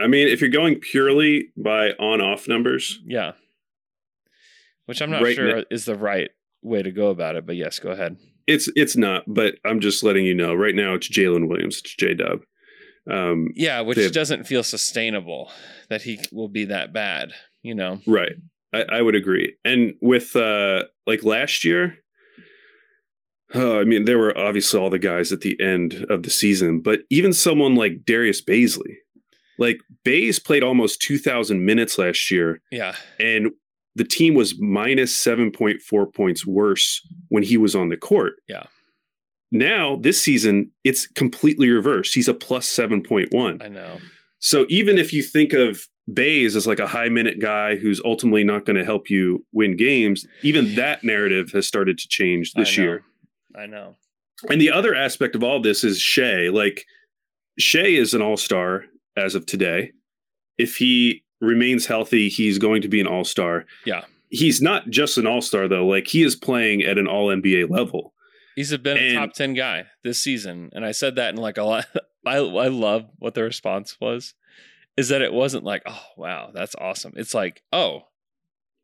I mean, if you're going purely by on off numbers, Yeah. Which I'm not Right sure now- is the right way to go about it, but yes, go ahead. it's it's not. But I'm just letting you know. Right now, it's Jalen Williams. It's J Dub. Um, Yeah, which They- doesn't feel sustainable that he will be that bad, you know. Right. I, I would agree. And with uh like last year, oh, I mean, there were obviously all the guys at the end of the season, but even someone like Darius Bazley, like Bays played almost 2,000 minutes last year, Yeah. and the team was minus 7.4 points worse when he was on the court. Yeah. Now, this season, it's completely reversed. He's a plus 7.1. I know. So even if you think of Bays as like a high minute guy who's ultimately not going to help you win games, even that narrative has started to change this I year. I know. And the other aspect of all this is Shai. Like Shai is an all star as of today. If he remains healthy, he's going to be an all star. Yeah. He's not just an all star though. Like he is playing at an all NBA level. He's been a And- top 10 guy this season. And I said that in like a lot. I, I love what the response was is that it wasn't like, oh, wow, that's awesome. It's like, oh,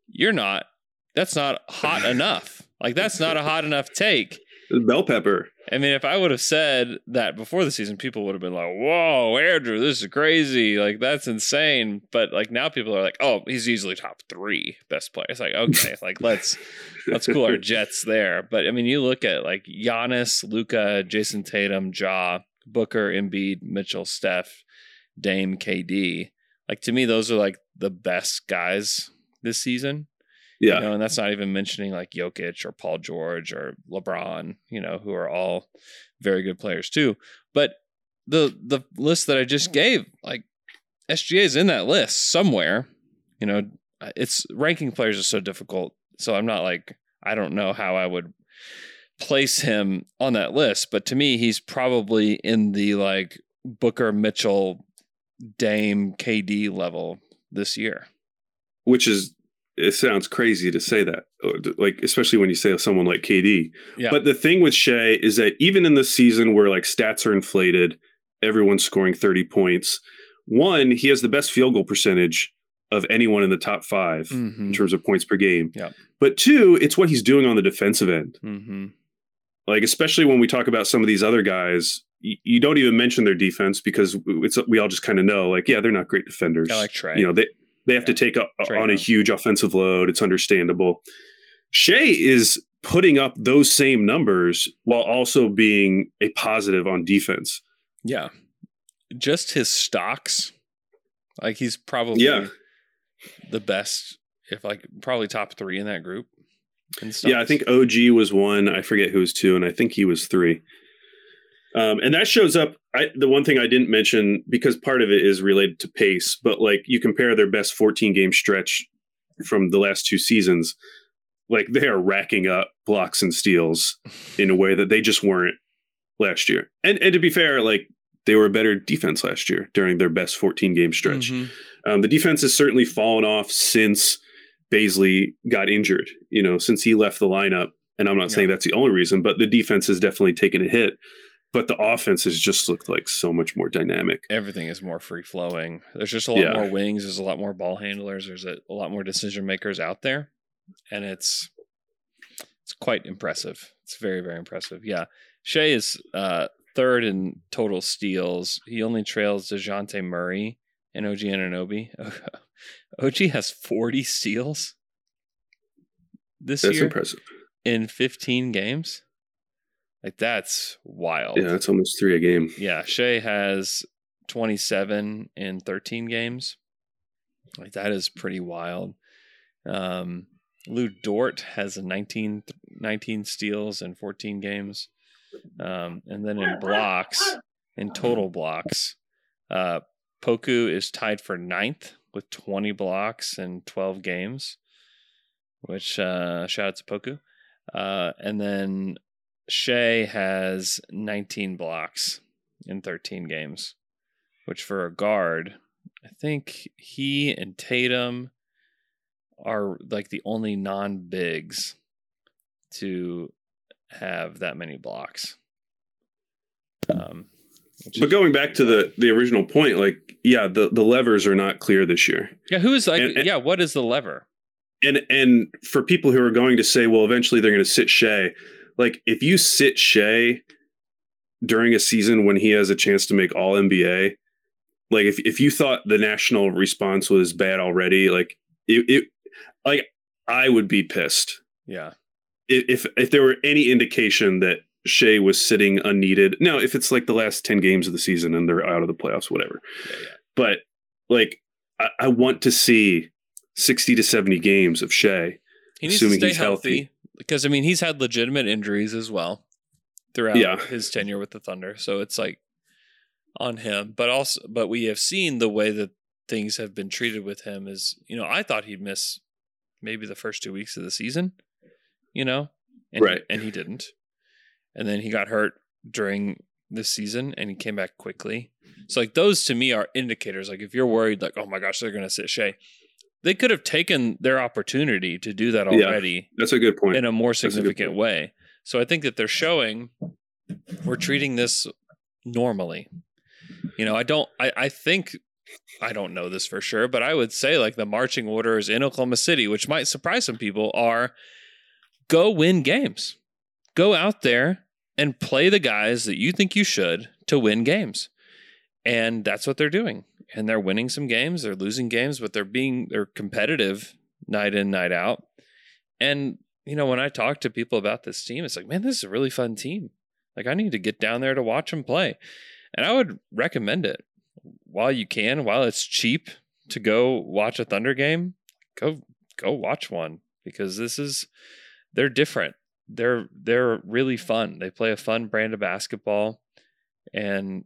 you're not, that's not hot enough. Like, that's not a hot enough take. Bell pepper. I mean, if I would have said that before the season, people would have been like, "Whoa, Andrew, this is crazy! Like that's insane." But like now, people are like, "Oh, he's easily top three best player." It's like, okay, like let's let's cool our jets there. But I mean, you look at like Giannis, Luka, Jayson Tatum, Ja, Booker, Embiid, Mitchell, Steph, Dame, KD. Like to me, those are like the best guys this season. Yeah. You know, and that's not even mentioning like Jokic or Paul George or LeBron, you know, who are all very good players too. But the the list that I just gave, like SGA is in that list somewhere. You know, it's ranking players is so difficult. So I'm not like I don't know how I would place him on that list, but to me he's probably in the like Booker Mitchell Dame KD level this year. Which is it sounds crazy to say that, like especially when you say someone like KD. Yeah. But the thing with Shai is that even in the season where like stats are inflated, everyone's scoring 30 points. One, he has the best field goal percentage of anyone in the top 5 Mhm. in terms of points per game. Yeah. But two, it's what he's doing on the defensive end. Mm-hmm. Like especially when we talk about some of these other guys, you, you don't even mention their defense because it's we all just kind of know like yeah they're not great defenders. I like Trey. You know they they have to take a, Trey on a huge offensive load. It's understandable. Shai is putting up those same numbers while also being a positive on defense. Yeah. Just his stocks. Like he's probably Yeah. the best, if like probably top three in that group. Yeah, I think OG was one. I forget who was two, and I think he was three. Um, and that shows up. I, the one thing I didn't mention because part of it is related to pace, but like you compare their best 14 game stretch from the last two seasons, like they are racking up blocks and steals in a way that they just weren't last year. And and to be fair, like they were a better defense last year during their best 14 game stretch. Mhm. Um, the defense has certainly fallen off since Bazley got injured. You know, since he left the lineup, and I'm not saying that's the only reason, but the defense has definitely taken a hit. But the offense has just looked like so much more dynamic. everything is more free flowing. There's just a lot Yeah. more wings. There's a lot more ball handlers. There's a, a lot more decision makers out there, and it's it's quite impressive. It's very very impressive. Yeah, Shai is uh, third in total steals. He only trails Dejounte Murray and OG Anunoby. OG has 40 steals this That's year impressive. in 15 games. Like that's wild. Yeah, that's almost three a game. Yeah, Shai has 27 in 13 games. Like that is pretty wild. Um, Lu Dort has a 19, 19 steals in 14 games. Um, and then in blocks, in total blocks, uh, Poku is tied for ninth with 20 blocks in 12 games, which uh, shout out to Poku. Uh, and then Shai has 19 blocks in 13 games, which for a guard, I think he and Tatum are like the only non bigs to have that many blocks. Um, But going back to the the original point, like yeah, the the levers are not clear this year. yeah, who is like, and- and- yeah, what is the lever? And and for people who are going to say, well, eventually they're going to sit Shai, like if you sit Shai during a season when he has a chance to make All NBA, like if if you thought the national response was bad already, like it, it like I would be pissed Yeah. If if there were any indication that Shai was sitting unneeded. Now, if it's like the last ten games of the season and they're out of the playoffs, whatever. Yeah. yeah. But like, I, I want to see sixty to seventy games of Shai. He needs Assuming to stay he's healthy, healthy. Because I mean he's had legitimate injuries as well throughout Yeah. his tenure with the Thunder. So it's like on him, but also but we have seen the way that things have been treated with him is you know I thought he'd miss maybe the first two weeks of the season, you know, and Right. and he didn't, and then he got hurt during this season and he came back quickly. So like those to me are indicators. Like if you're worried, like oh my gosh, they're going to sit Shai. They could have taken their opportunity to do that Yeah. already That's a good point. in a more significant point. way. So I think that they're showing we're treating this normally. You know, I don't I, I think I don't know this for sure, but I would say like the marching orders in Oklahoma City, which might surprise some people, are go win games. Go out there and play the guys that you think you should to win games. And that's what they're doing. And they're winning some games, they're losing games, but they're being they're competitive night in, night out. And you know, when I talk to people about this team, it's like, man, this is a really fun team. Like, I need to get down there to watch them play. And I would recommend it while you can, while it's cheap to go watch a Thunder game. Go, go watch one. because this is they're different. They're they're really fun. They play a fun brand of basketball, and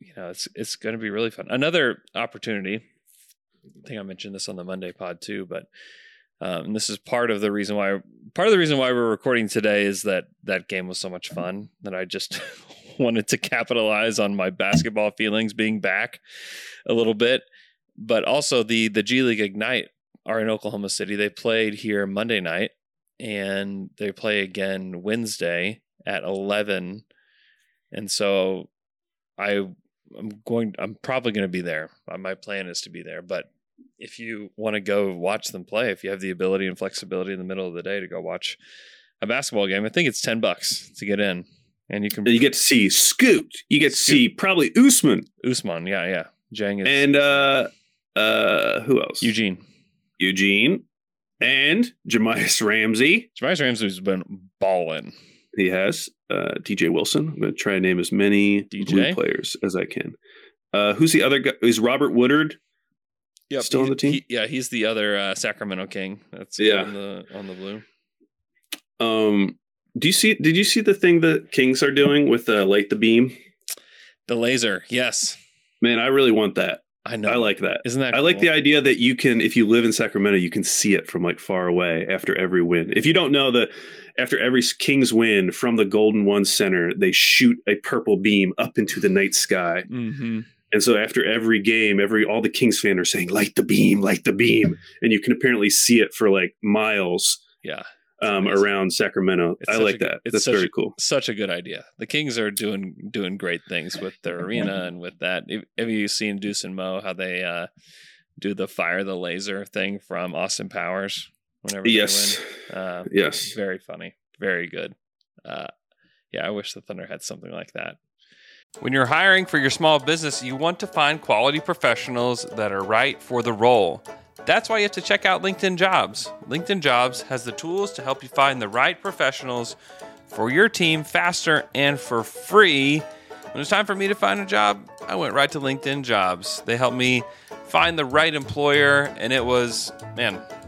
you know it's it's going to be really fun. Another opportunity. I think I mentioned this on the Monday pod too, but um, this is part of the reason why part of the reason why we're recording today is that that game was so much fun that I just wanted to capitalize on my basketball feelings being back a little bit. But also the the G League Ignite are in Oklahoma City. They played here Monday night and they play again Wednesday at 11. And so I I'm going I'm probably going to be there. Uh, my plan is to be there, but if you want to go watch them play, if you have the ability and flexibility in the middle of the day to go watch a basketball game, I think it's 10 bucks to get in. And you can you get to see Scoot. You get to see probably Ousmane Ousmane, yeah, yeah. Dieng is and uh uh who else? Eugene. Eugene and Jahmi'us Ramsey. Jahmi'us Ramsey's been balling. He has uh, DJ Wilson. I'm going to try to name as many DJ? blue players as I can. Uh, who's the other guy? Is Robert Woodard? Yep, Still on the team? he- yeah, he's the other uh, Sacramento King. That's Yeah. on the on the blue. Um, do you see? Did you see the thing that Kings are doing with uh, light the beam? The laser, yes, Man, I really want that. I know. I like that. Isn't that? I like the idea that you can, if you live in Sacramento, you can see it from like far away after every win. If you don't know the, after every Kings win from the Golden One Center, they shoot a purple beam up into the night sky. Mhm. And so after every game, every all the Kings fans are saying, "Light the beam, light the beam," and you can apparently see it for like miles Yeah, um, around Sacramento. It's I like a- that. it's That's very a- cool. such a good idea. The Kings are doing doing great things with their arena and with that. Have- Have you seen Deuce and Mo how they uh, do the fire the laser thing from Austin Powers whenever they Yes, win? Uh, yes. very funny, very good. Uh, yeah, I wish the Thunder had something like that. When you're hiring for your small business, you want to find quality professionals that are right for the role. That's why you have to check out LinkedIn Jobs. LinkedIn Jobs has the tools to help you find the right professionals for your team faster and for free. When it was time for me to find a job, I went right to LinkedIn Jobs. They helped me find the right employer, and it was, man,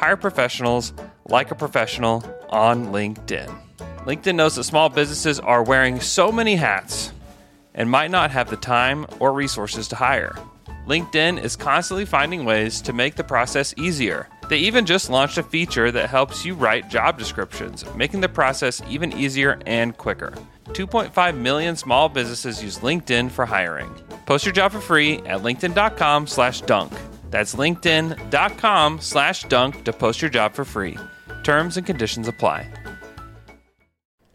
Hire professionals like a professional on LinkedIn. LinkedIn knows that small businesses are wearing so many hats and might not have the time or resources to hire. LinkedIn is constantly finding ways to make the process easier. They even just launched a feature that helps you write job descriptions, making the process even easier and quicker. 2.5 million small businesses use LinkedIn for hiring. Post your job for free at linkedin.com slash dunk. That's linkedin.com slash dunk to post your job for free. Terms and conditions apply.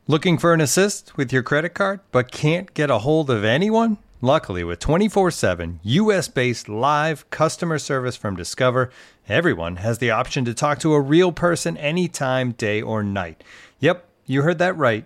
Looking for an assist with your credit card but can't get a hold of anyone? Luckily, with 24 7 US based live customer service from Discover, everyone has the option to talk to a real person anytime, day or night. Yep, you heard that right.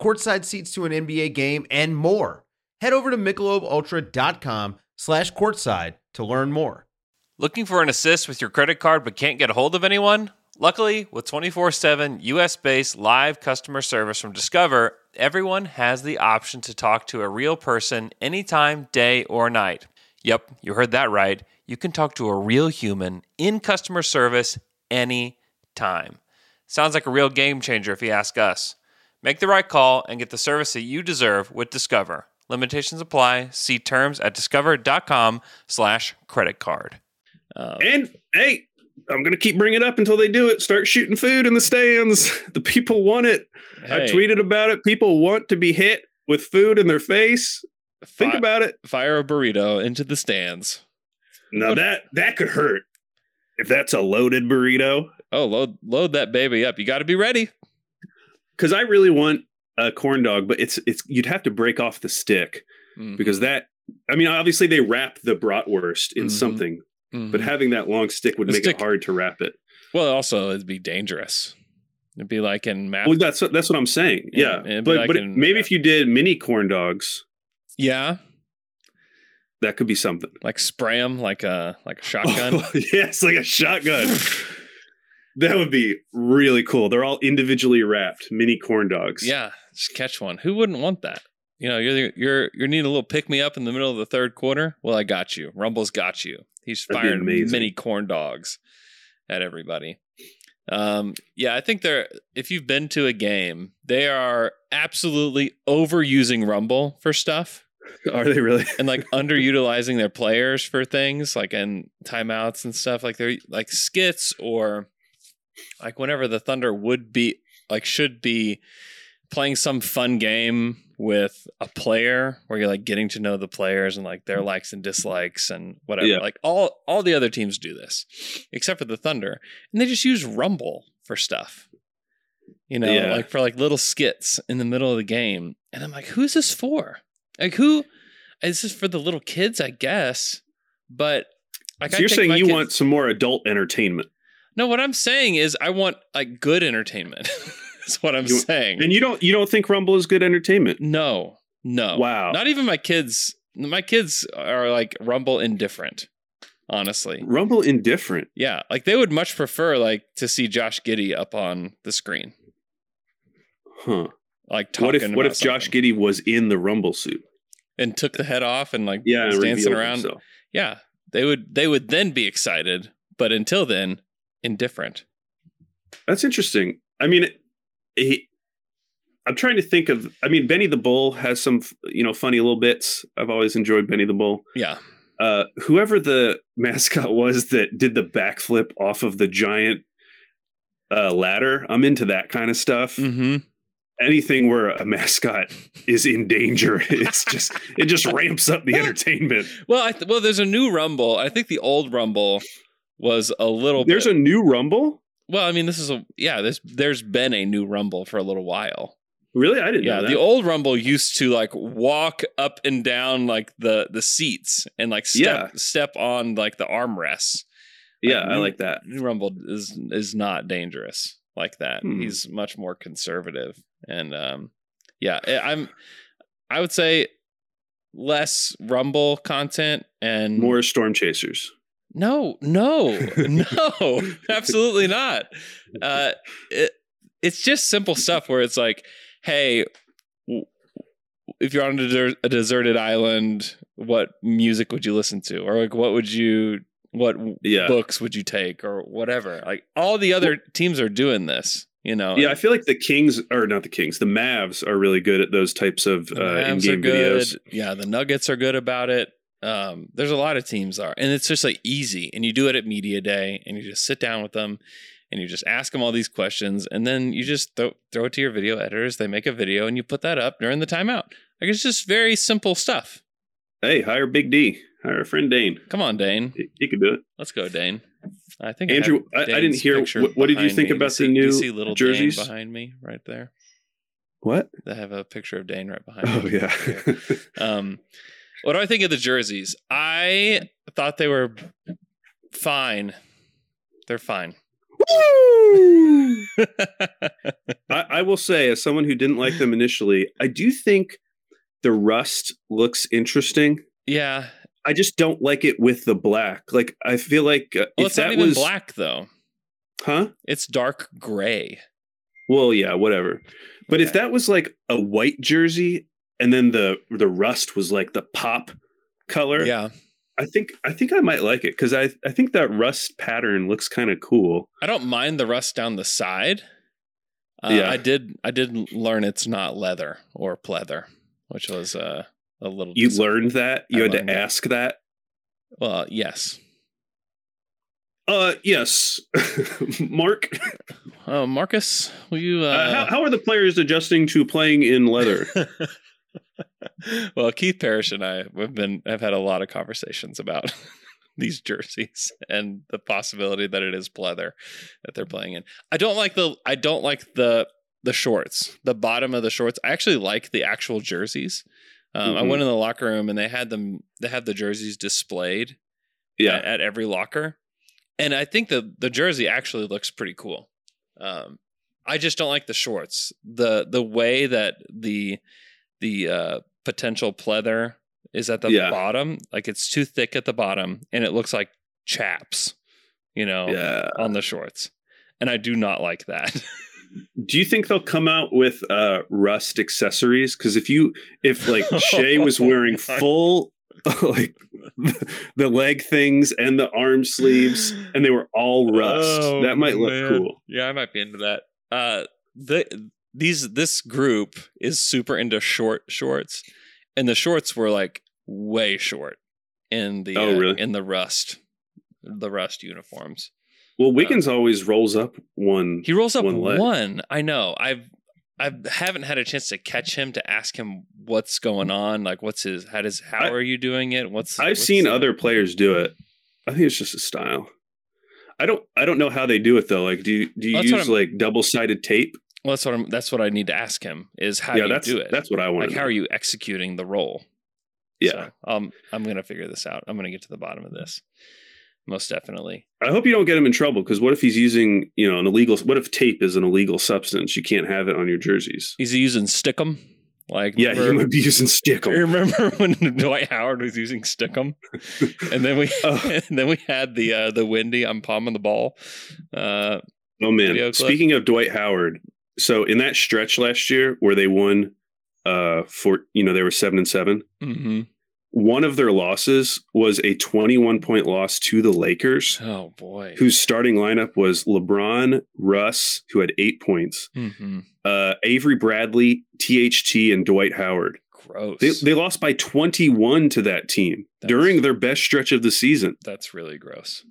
courtside seats to an NBA game, and more. Head over to michelobultra.com slash courtside to learn more. Looking for an assist with your credit card but can't get a hold of anyone? Luckily, with 24 7 US based live customer service from Discover, everyone has the option to talk to a real person anytime, day or night. Yep, you heard that right. You can talk to a real human in customer service anytime. Sounds like a real game changer if you ask us. Make the right call and get the service that you deserve with Discover. Limitations apply. See terms at discover.com slash credit card. Um, And hey, I'm gonna keep bringing it up until they do it. Start shooting food in the stands. The people want it. I tweeted about it. People want to be hit with food in their face. Think Fi- about it. Fire a burrito into the stands. Now that that could hurt. If that's a loaded burrito, Oh, load load that baby up. You got to be ready. Because I really want a corn dog, but it's it's you'd have to break off the stick Mhm. because that. I mean, obviously they wrap the bratwurst in Mhm. something, Mhm. but having that long stick would The make stick- it hard to wrap it. well, also it'd be dangerous. It'd be like in map. Well, that's what that's what I'm saying. Yeah, Yeah, but like but maybe if you did mini corn dogs, yeah, that could be something. like spray them like a like a shotgun. yes, like a shotgun. that would be really cool. They're all individually wrapped mini corn dogs. Yeah, just catch one. Who wouldn't want that? You know, you're you're you're needing a little pick me up in the middle of the third quarter. Well, I got you. Rumble's got you. He's firing mini corn dogs at everybody. Um, yeah, I think they're. If you've been to a game, they are absolutely overusing Rumble for stuff Are they really? and like underutilizing their players for things like in timeouts and stuff. Like they're like skits or like whenever the Thunder would be like should be playing some fun game with a player where you're like getting to know the players and like their likes and dislikes and whatever. Yeah. Like all all the other teams do this except for the Thunder, and they just use Rumble for stuff. You know, Yeah. like for like little skits in the middle of the game, and I'm like, who's this for? Like who? Is this for the little kids? I guess, but like so I you're saying you kids- want some more adult entertainment, no, what I'm saying is I want like good entertainment. That's what I'm You- saying. and you don't you don't think Rumble is good entertainment? no, no. Wow. Not even my kids. My kids are like Rumble indifferent, honestly. Rumble indifferent. Yeah. Like they would much prefer like to see Josh Giddey up on the screen. Huh. Like talking What if what if Josh. Giddey was in the Rumble suit? and took the head off and like Yeah, was dancing around. himself. Yeah. They would they would then be excited, but until then, indifferent. That's interesting. I mean, he, I'm trying to think of. I mean, Benny the Bull has some, you know, funny little bits. I've always enjoyed Benny the Bull. Yeah. Uh, whoever the mascot was that did the backflip off of the giant uh, ladder, I'm into that kind of stuff. Mm-hmm. Anything where a mascot is in danger, it's just it just ramps up the entertainment. Well, I th- well, there's a new Rumble. I think the old Rumble was a little. There's bit, a new Rumble. well, I mean, this is a yeah. There's there's been a new Rumble for a little while. Really, I didn't Yeah, know that. the old Rumble used to like walk up and down like the the seats and like step Yeah. step on like the armrests. yeah, like, I new- like that. New Rumble is is not dangerous like that. Hmm. He's much more conservative and um yeah, I'm I would say less Rumble content and More Storm Chasers. No, no, no, absolutely not. Uh, it, it's just simple stuff where it's like, hey, if you're on a, deser- a deserted island, what music would you listen to, or like what would you, what Yeah. books would you take, or whatever. Like all the other teams are doing this, you know. Yeah, I feel like the Kings or not the Kings, the Mavs are really good at those types of uh, in-game are good. videos. Yeah, the Nuggets are good about it. Um, there's a lot of teams are, and it's just like easy. And you do it at media day, and you just sit down with them, and you just ask them all these questions, and then you just throw throw it to your video editors. They make a video, and you put that up during the timeout. Like it's just very simple stuff. Hey, hire Big D, hire a friend Dane. Come on, Dane, He, he could do it. let's go, Dane. I think Andrew, I, I- didn't hear- what- what did you think me. about Do the you see- you new see little jerseys? Dane behind me right there? What? I have a picture of Dane right behind Oh me. yeah. Um, what do I think of the jerseys? I thought they were fine. They're fine. I, I will say, as someone who didn't like them initially, I do think the rust looks interesting. yeah. I just don't like it with the black. Like I feel like uh, Well, if it's that not even was black though. huh? It's dark gray. Well, yeah, whatever. But if that was like a white jersey and then the the rust was like the pop color, Yeah. I think I think I might like it because I I think that rust pattern looks kind of cool. I don't mind the rust down the side. Uh, Yeah. I did. I did learn it's not leather or pleather, which was uh, a little. You learned that you I had to ask that. Well, yes. Uh, yes, Mark. Oh, Marcus, will you? Uh... Uh, how, how are the players adjusting to playing in leather? well, Keith Parrish and I have been have had a lot of conversations about these jerseys and the possibility that it is pleather that they're playing in. I don't like the I don't like the the shorts, the bottom of the shorts. I actually like the actual jerseys. Um, I Mhm. went in the locker room and they had them. They had the jerseys displayed yeah, at, at every locker, and I think the the jersey actually looks pretty cool. Um, I just don't like the shorts. the The way that the the uh, potential pleather is at the Yeah. bottom, like it's too thick at the bottom, and it looks like chaps, you know, yeah. on the shorts, and I do not like that. Do you think they'll come out with uh rust accessories? Because if you if like Shai was wearing full like the leg things and the arm sleeves and they were all rust, Oh, that might look man. cool. Yeah, I might be into that. Uh, the these this group is super into short shorts, and the shorts were like way short in the Oh, uh, really? in the rust the rust uniforms. Well, Wiggins always rolls up one. He rolls up One one. I know. I've I haven't had a chance to catch him to ask him what's going on. Like, what's his? How does? How I- are you doing it? What's? I've what's seen the- other players do it. I think it's just a style. I don't. I don't know how they do it though. Like, do you do you Well, use like double sided tape? Well, that's what I'm. That's what I need to ask him. Is how yeah, do you do it? that's what I want. like, how are you executing the role? Yeah, So, um, I'm gonna figure this out. I'm gonna get to the bottom of this. Most definitely. I hope you don't get him in trouble because what if he's using you know an illegal? What if tape is an illegal substance? You can't have it on your jerseys. Is he using Stickum? Like, Yeah, he remember- might be using stick 'em. Remember when Dwight Howard was using Stickum, and then we Oh. and then we had the uh, the windy. I'm palming the ball. Uh, Oh man! Speaking of Dwight Howard, so in that stretch last year where they won, uh, for you know they were seven and seven. mhm. One of their losses was a 21 point loss to the Lakers, Oh boy. whose starting lineup was LeBron, Russ, who had eight points, hmm uh, Avery Bradley, THT, and Dwight Howard. Gross. They, they lost by 21 to that team That's- during their best stretch of the season. That's really gross.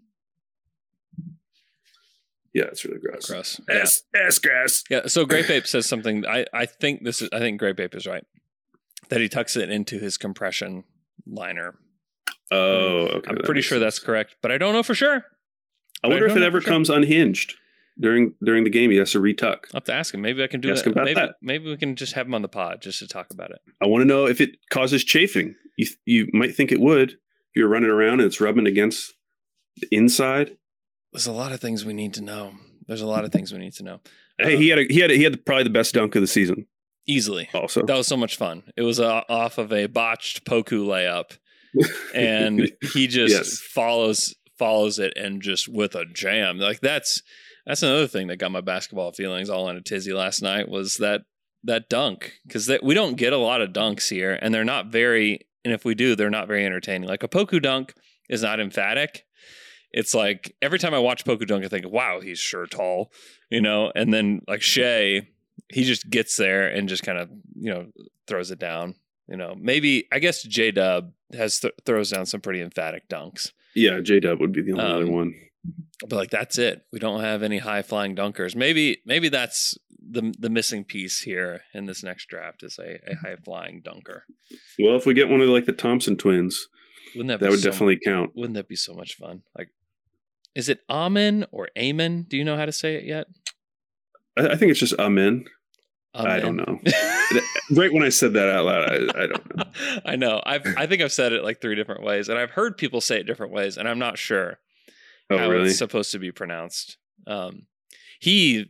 Yeah, it's really gross. Gross. Yeah. S, S grass. Yeah. So Grape Ape says something. I, I think this is. I think Grape Ape is right. That he tucks it into his compression liner. Oh, um, okay. I'm pretty sure that's correct, but I don't know for sure. I wonder I if it ever for sure. comes unhinged during during the game. He has to retuck. I'll have to ask him. Maybe I can do Ask that. him about maybe, that. maybe we can just have him on the pod just to talk about it. I want to know if it causes chafing. You you might think it would if you're running around and it's rubbing against the inside. There's a lot of things we need to know. There's a lot of things we need to know. Hey, Uh, he had a, he had a, he had probably the best dunk of the season. easily. Also, That was so much fun. It was uh, off of a botched Poku layup, and he just Yes. follows follows it and just with a jam. Like that's that's another thing that got my basketball feelings all in a tizzy last night was that that dunk because we don't get a lot of dunks here, and they're not very. And if we do, they're not very entertaining. Like a Poku dunk is not emphatic. It's like every time I watch Poku dunk, I think, "Wow, he's sure tall," you know. And then like Shai, he just gets there and just kind of you know throws it down. You know, maybe I guess J Dub has th- throws down some pretty emphatic dunks, yeah, J Dub would be the only Um, other one. but like that's it. We don't have any high flying dunkers. Maybe maybe that's the the missing piece here in this next draft is a, a high flying dunker. Well, if we get one of like the Thompson twins, Wouldn't that that would so- definitely count. Wouldn't that be so much fun? Like, is it Amen or Amen? Do you know how to say it yet? I, I think it's just amen. I don't know. right when I said that out loud, I, I don't know. I know. I've I think I've said it like three different ways, and I've heard people say it different ways, and I'm not sure Oh, how really? it's supposed to be pronounced. Um, he,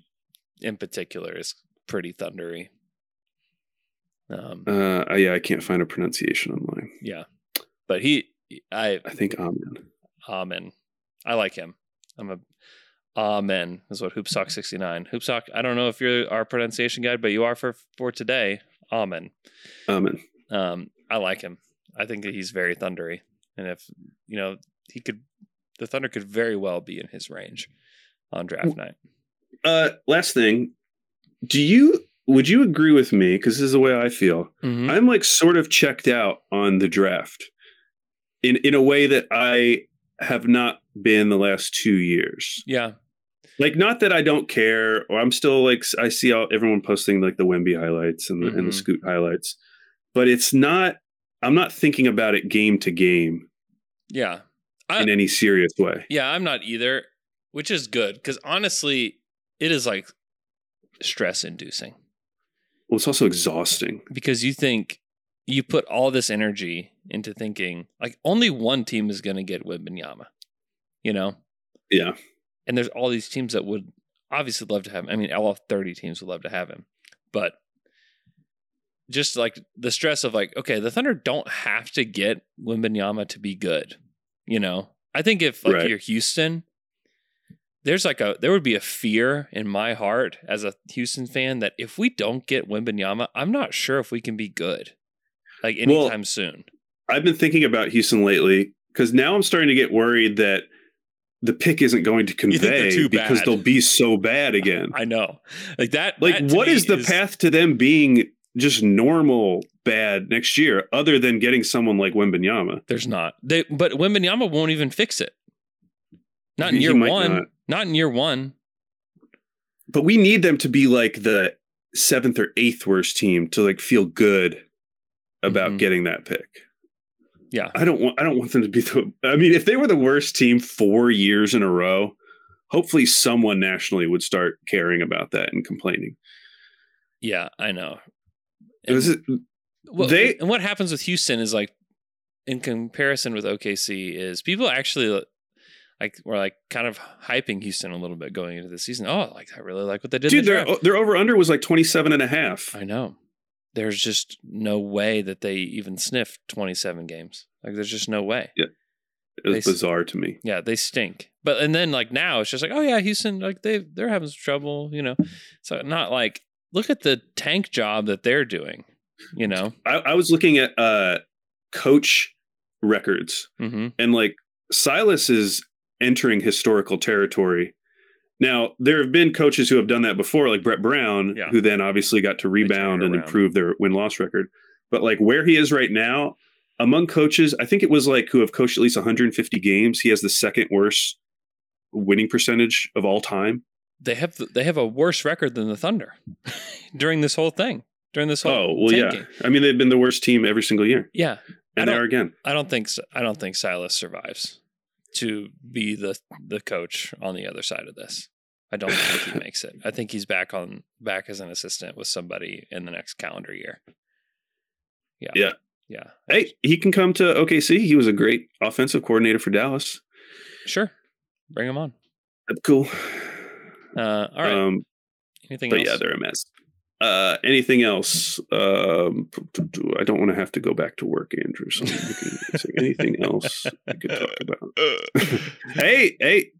in particular, is pretty thundery. Um, Uh, yeah, I can't find a pronunciation online. yeah, but he, I, I think amen. Amen. I like him. I'm a Amen is what Hoopsock 69. Hoopsock, I don't know if you're our pronunciation guide, but you are for for today. Amen. Amen. Um, I like him. I think that he's very thundery, and if you know, he could, the Thunder could very well be in his range on draft night. Uh, last thing, do you would you agree with me? Because this is the way I feel. Mhm. I'm like sort of checked out on the draft in in a way that I have not been the last two years. Yeah. Like, not that I don't care, or I'm still like I see all, everyone posting like the Wemby highlights and the, and the Mhm. Scoot highlights, but it's not. I'm not thinking about it game to game Yeah. I, in any serious way. yeah, I'm not either, which is good because honestly, it is like stress inducing Well, it's also exhausting. because you think you put all this energy into thinking like only one team is going to get Wembanyama, you know? Yeah, And there's all these teams that would obviously love to have him. I mean, all 30 teams would love to have him. But just like the stress of like, okay, the Thunder don't have to get Wembanyama to be good. You know? I think if like Right. you're Houston, there's like a there would be a fear in my heart as a Houston fan that if we don't get Wembanyama, I'm not sure if we can be good. Like Well, anytime soon. I've been thinking about Houston lately because now I'm starting to get worried that the pick isn't going to convey because they'll be so bad again. I know. Like that like, that what is the path to them being just normal bad next year, other than getting someone like Wembanyama? There's not. They but Wembanyama won't even fix it. Not in year one. not. Not. in year one. But we need them to be like the seventh or eighth worst team to like feel good about Mhm. getting that pick. Yeah. I don't want I don't want them to be the I mean, if they were the worst team four years in a row, hopefully someone nationally would start caring about that and complaining. Yeah, I know. It was Well, they- and what happens with Houston is like in comparison with OKC is people actually like were like kind of hyping Houston a little bit going into the season. Oh, like I really like what they did. dude, the their their over under was like 27 and a half. I know. There's just no way that they even sniffed 27 games. Like there's just no way. It was They- bizarre to me. Yeah, they stink. But and then like now it's just like, oh yeah, Houston, like they they're having some trouble, you know. So not like look at the tank job that they're doing, you know. I, I was looking at uh coach records Mm-hmm. and like Silas is entering historical territory. Now, there have been coaches who have done that before, like Brett Brown, Yeah. who then obviously got to rebound and improve their win loss record. But like where he is right now, among coaches, I think it was like who have coached at least 150 games, he has the second worst winning percentage of all time. They have they have a worse record than the Thunder during this whole thing. During this whole Oh, well, yeah. I mean, they've been the worst team every single year. Yeah. And they are again. I don't think so. I don't think Silas survives to be the the coach on the other side of this. I don't think he makes it. I think he's back on back as an assistant with somebody in the next calendar year. Yeah. Yeah. Yeah. Hey, he can come to OKC. He was a great offensive coordinator for Dallas. Sure. Bring him on. Cool. Uh, all right. Um, Anything but else? yeah, they're a mess. Uh, anything else? Um, I don't want to have to go back to work, Andrew. So, there anything else we could talk about? hey, hey,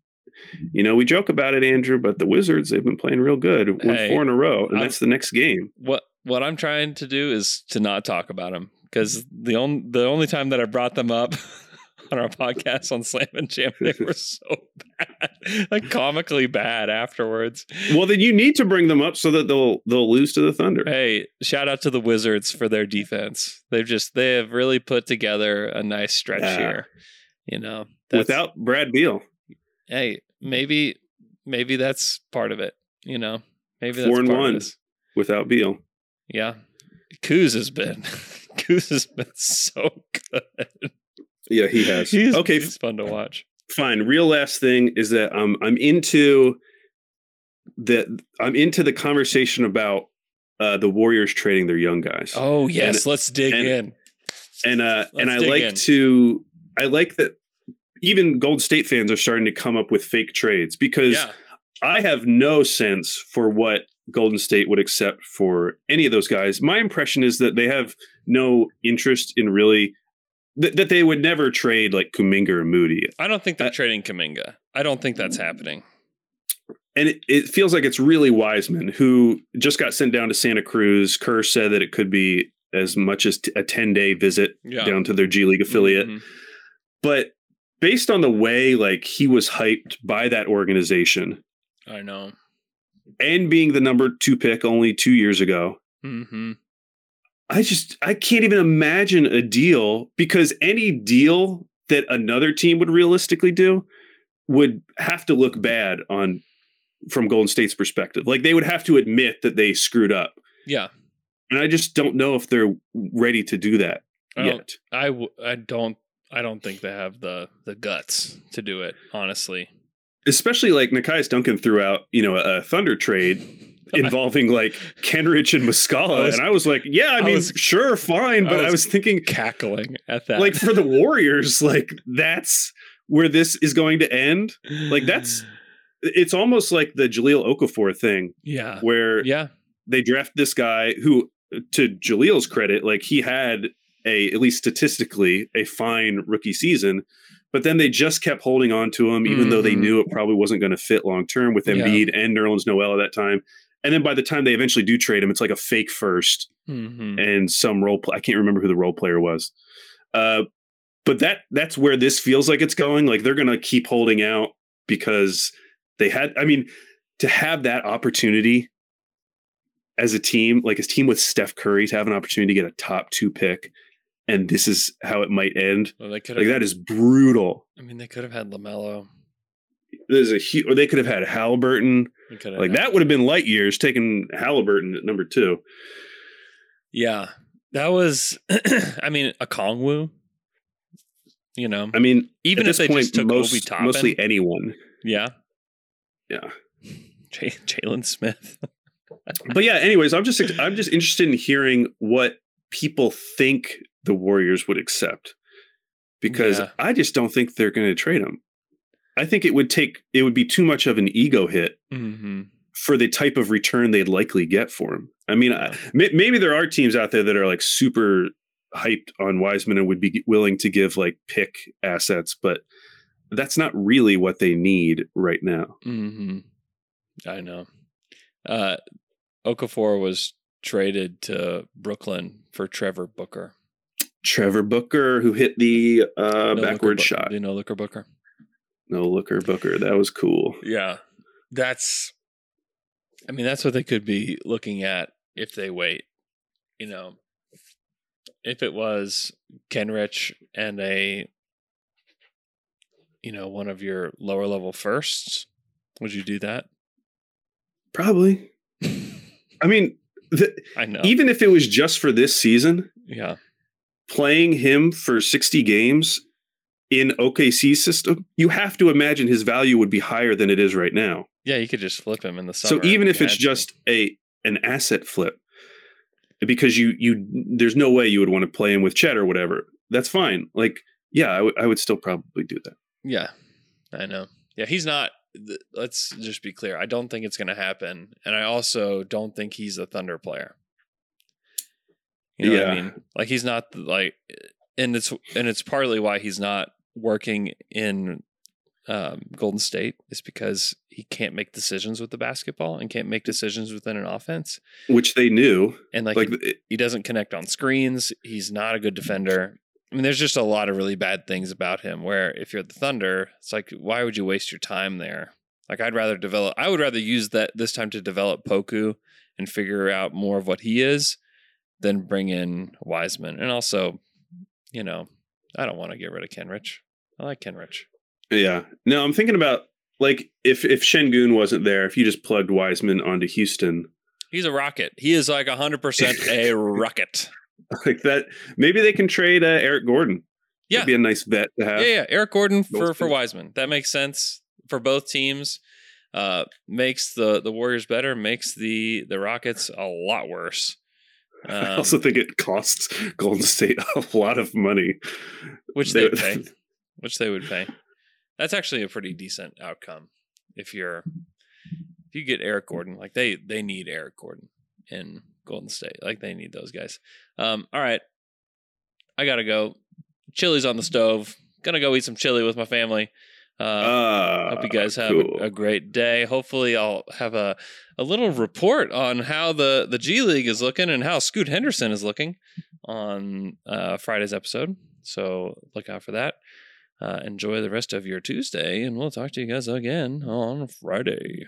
you know we joke about it, Andrew, but the Wizards they've been playing real good, won Hey, four in a row, and I'm- that's the next game. what what I'm trying to do is to not talk about them because the only the only time that I brought them up on our podcast on Slam and Jam, they were so bad, like comically bad afterwards. Well, then you need to bring them up so that they'll they'll lose to the Thunder. Hey, shout out to the Wizards for their defense. They've just they have really put together a nice stretch Yeah. here. You know, Without Brad Beal, hey, maybe maybe that's part of it. You know, maybe that's four and one without Beal. Yeah, Kuz has been Kuz has been so good. Yeah, he has. He's, okay, he's fun to watch. fine. Real last thing is that um, I'm into the I'm into the conversation about uh, the Warriors trading their young guys. Oh yes, And- let's dig and- in. and uh, and Let's I like in. to I like that even Gold State fans are starting to come up with fake trades because Yeah, I have no sense for what Golden State would accept for any of those guys. My impression is that they have no interest in really that, that they would never trade like Kuminga or Moody. I don't think they're Uh, trading Kuminga. I don't think that's happening. And it, it feels like it's really Wiseman who just got sent down to Santa Cruz. Kerr said that it could be as much as t- a 10 day visit Yeah. down to their G League affiliate. Mhm. But based on the way like he was hyped by that organization I know. and being the number two pick only two years ago, hmm I just I can't even imagine a deal because any deal that another team would realistically do would have to look bad on from Golden State's perspective. Like they would have to admit that they screwed up. Yeah. And I just don't know if they're ready to do that I yet. don't, I, w- I don't I don't think they have the the guts to do it, honestly. Especially like Nekias Duncan threw out, you know, a Thunder trade involving like Kenrich and Muscala. I was- and I was like, yeah, I, I mean, was- sure, fine. But I was was thinking, Cackling at that. like for the Warriors, like that's where this is going to end. Like that's it's almost like the Jahlil Okafor thing yeah. where Yeah. they draft this guy who to Jahlil's credit, like he had a at least statistically a fine rookie season, but then they just kept holding on to him, even though they Mhm. knew it probably wasn't going to fit long term with Yeah. Embiid and Nerlens Noel at that time. And then by the time they eventually do trade him, it's like a fake first hmm and some role. Play- I can't remember who the role player was. Uh, but that that's where this feels like it's going. Like they're going to keep holding out because they had. I mean, to have that opportunity as a team, like a team with Steph Curry, to have an opportunity to get a top two pick, and this is how it might end. Well, they Like that is brutal. I mean, they could have had LaMelo. There's a huge, or they could have had Halliburton. Like had- that would have been light years taking Halliburton at number two. Yeah, that was. I mean, Okongwu. You know, I mean, even if they point, just took most, Obi Toppin, mostly anyone. yeah, Yeah. J- Jalen Smith. but yeah anyways i'm just i'm just interested in hearing what people think the warriors would accept because Yeah. i just don't think they're going to trade him i think it would take it would be too much of an ego hit hmm for the type of return they'd likely get for him. I mean I, maybe there are teams out there that are like super hyped on wiseman and would be willing to give like pick assets but that's not really what they need right now. Hmm I know. Uh, Okafor was traded to Brooklyn for Trevor Booker. trevor booker who hit the uh No backward shot. You know Looker Booker? No looker booker that was cool Yeah, that's. I mean, that's what they could be looking at if they wait. You know, if it was Kenrich and a, you know, one of your lower level firsts, would you do that? Probably. I mean, the, I know. even if it was just for this season, yeah, playing him for 60 games in OKC's system, you have to imagine his value would be higher than it is right now. yeah, you could just flip him in the summer. So even if it's just a an asset flip, because you you there's no way you would want to play him with Chet or whatever. That's fine. Like, yeah, I would- still probably do that. Yeah, I know. Yeah, he's not. th- Let's just be clear. I don't think it's going to happen, and I also don't think he's a Thunder player. You know what I Yeah. mean? Like he's not like, and it's and it's partly why he's not working in um, Golden State is because he can't make decisions with the basketball and can't make decisions within an offense, Which they knew. and like, Like, he, he doesn't connect on screens. He's not a good defender. I mean, there's just a lot of really bad things about him. Where if you're the Thunder, it's like, why would you waste your time there? Like, I'd rather develop. I would rather use that this time to develop Poku and figure out more of what he is, than bring in Wiseman. And also, you know, I don't want to get rid of Kenrich. I like Kenrich. Yeah. No, I'm thinking about like if if Sengun wasn't there, if you just plugged Wiseman onto Houston, He's a rocket. He is like hundred percent a rocket. like that, maybe they can trade uh, Eric Gordon. Yeah. That'd be a nice vet to have. Yeah, yeah. Eric Gordon for for. Wiseman. That makes sense for both teams. Uh, makes the the Warriors better. Makes the the Rockets a lot worse. I Um, also think it costs Golden State a lot of money. which they pay. Which they would pay. That's actually a pretty decent outcome if you're if you get Eric Gordon. Like they they need Eric Gordon in Golden State. Like they need those guys. Um, all right. I gotta go. Chili's on the stove. Gonna go eat some chili with my family. Uh, Uh, Hope you guys have cool. a, a great day. Hopefully, I'll have a, a little report on how the, the G League is looking and how Scoot Henderson is looking on uh, Friday's episode. So look out for that. Uh, enjoy the rest of your Tuesday, and we'll talk to you guys again on Friday.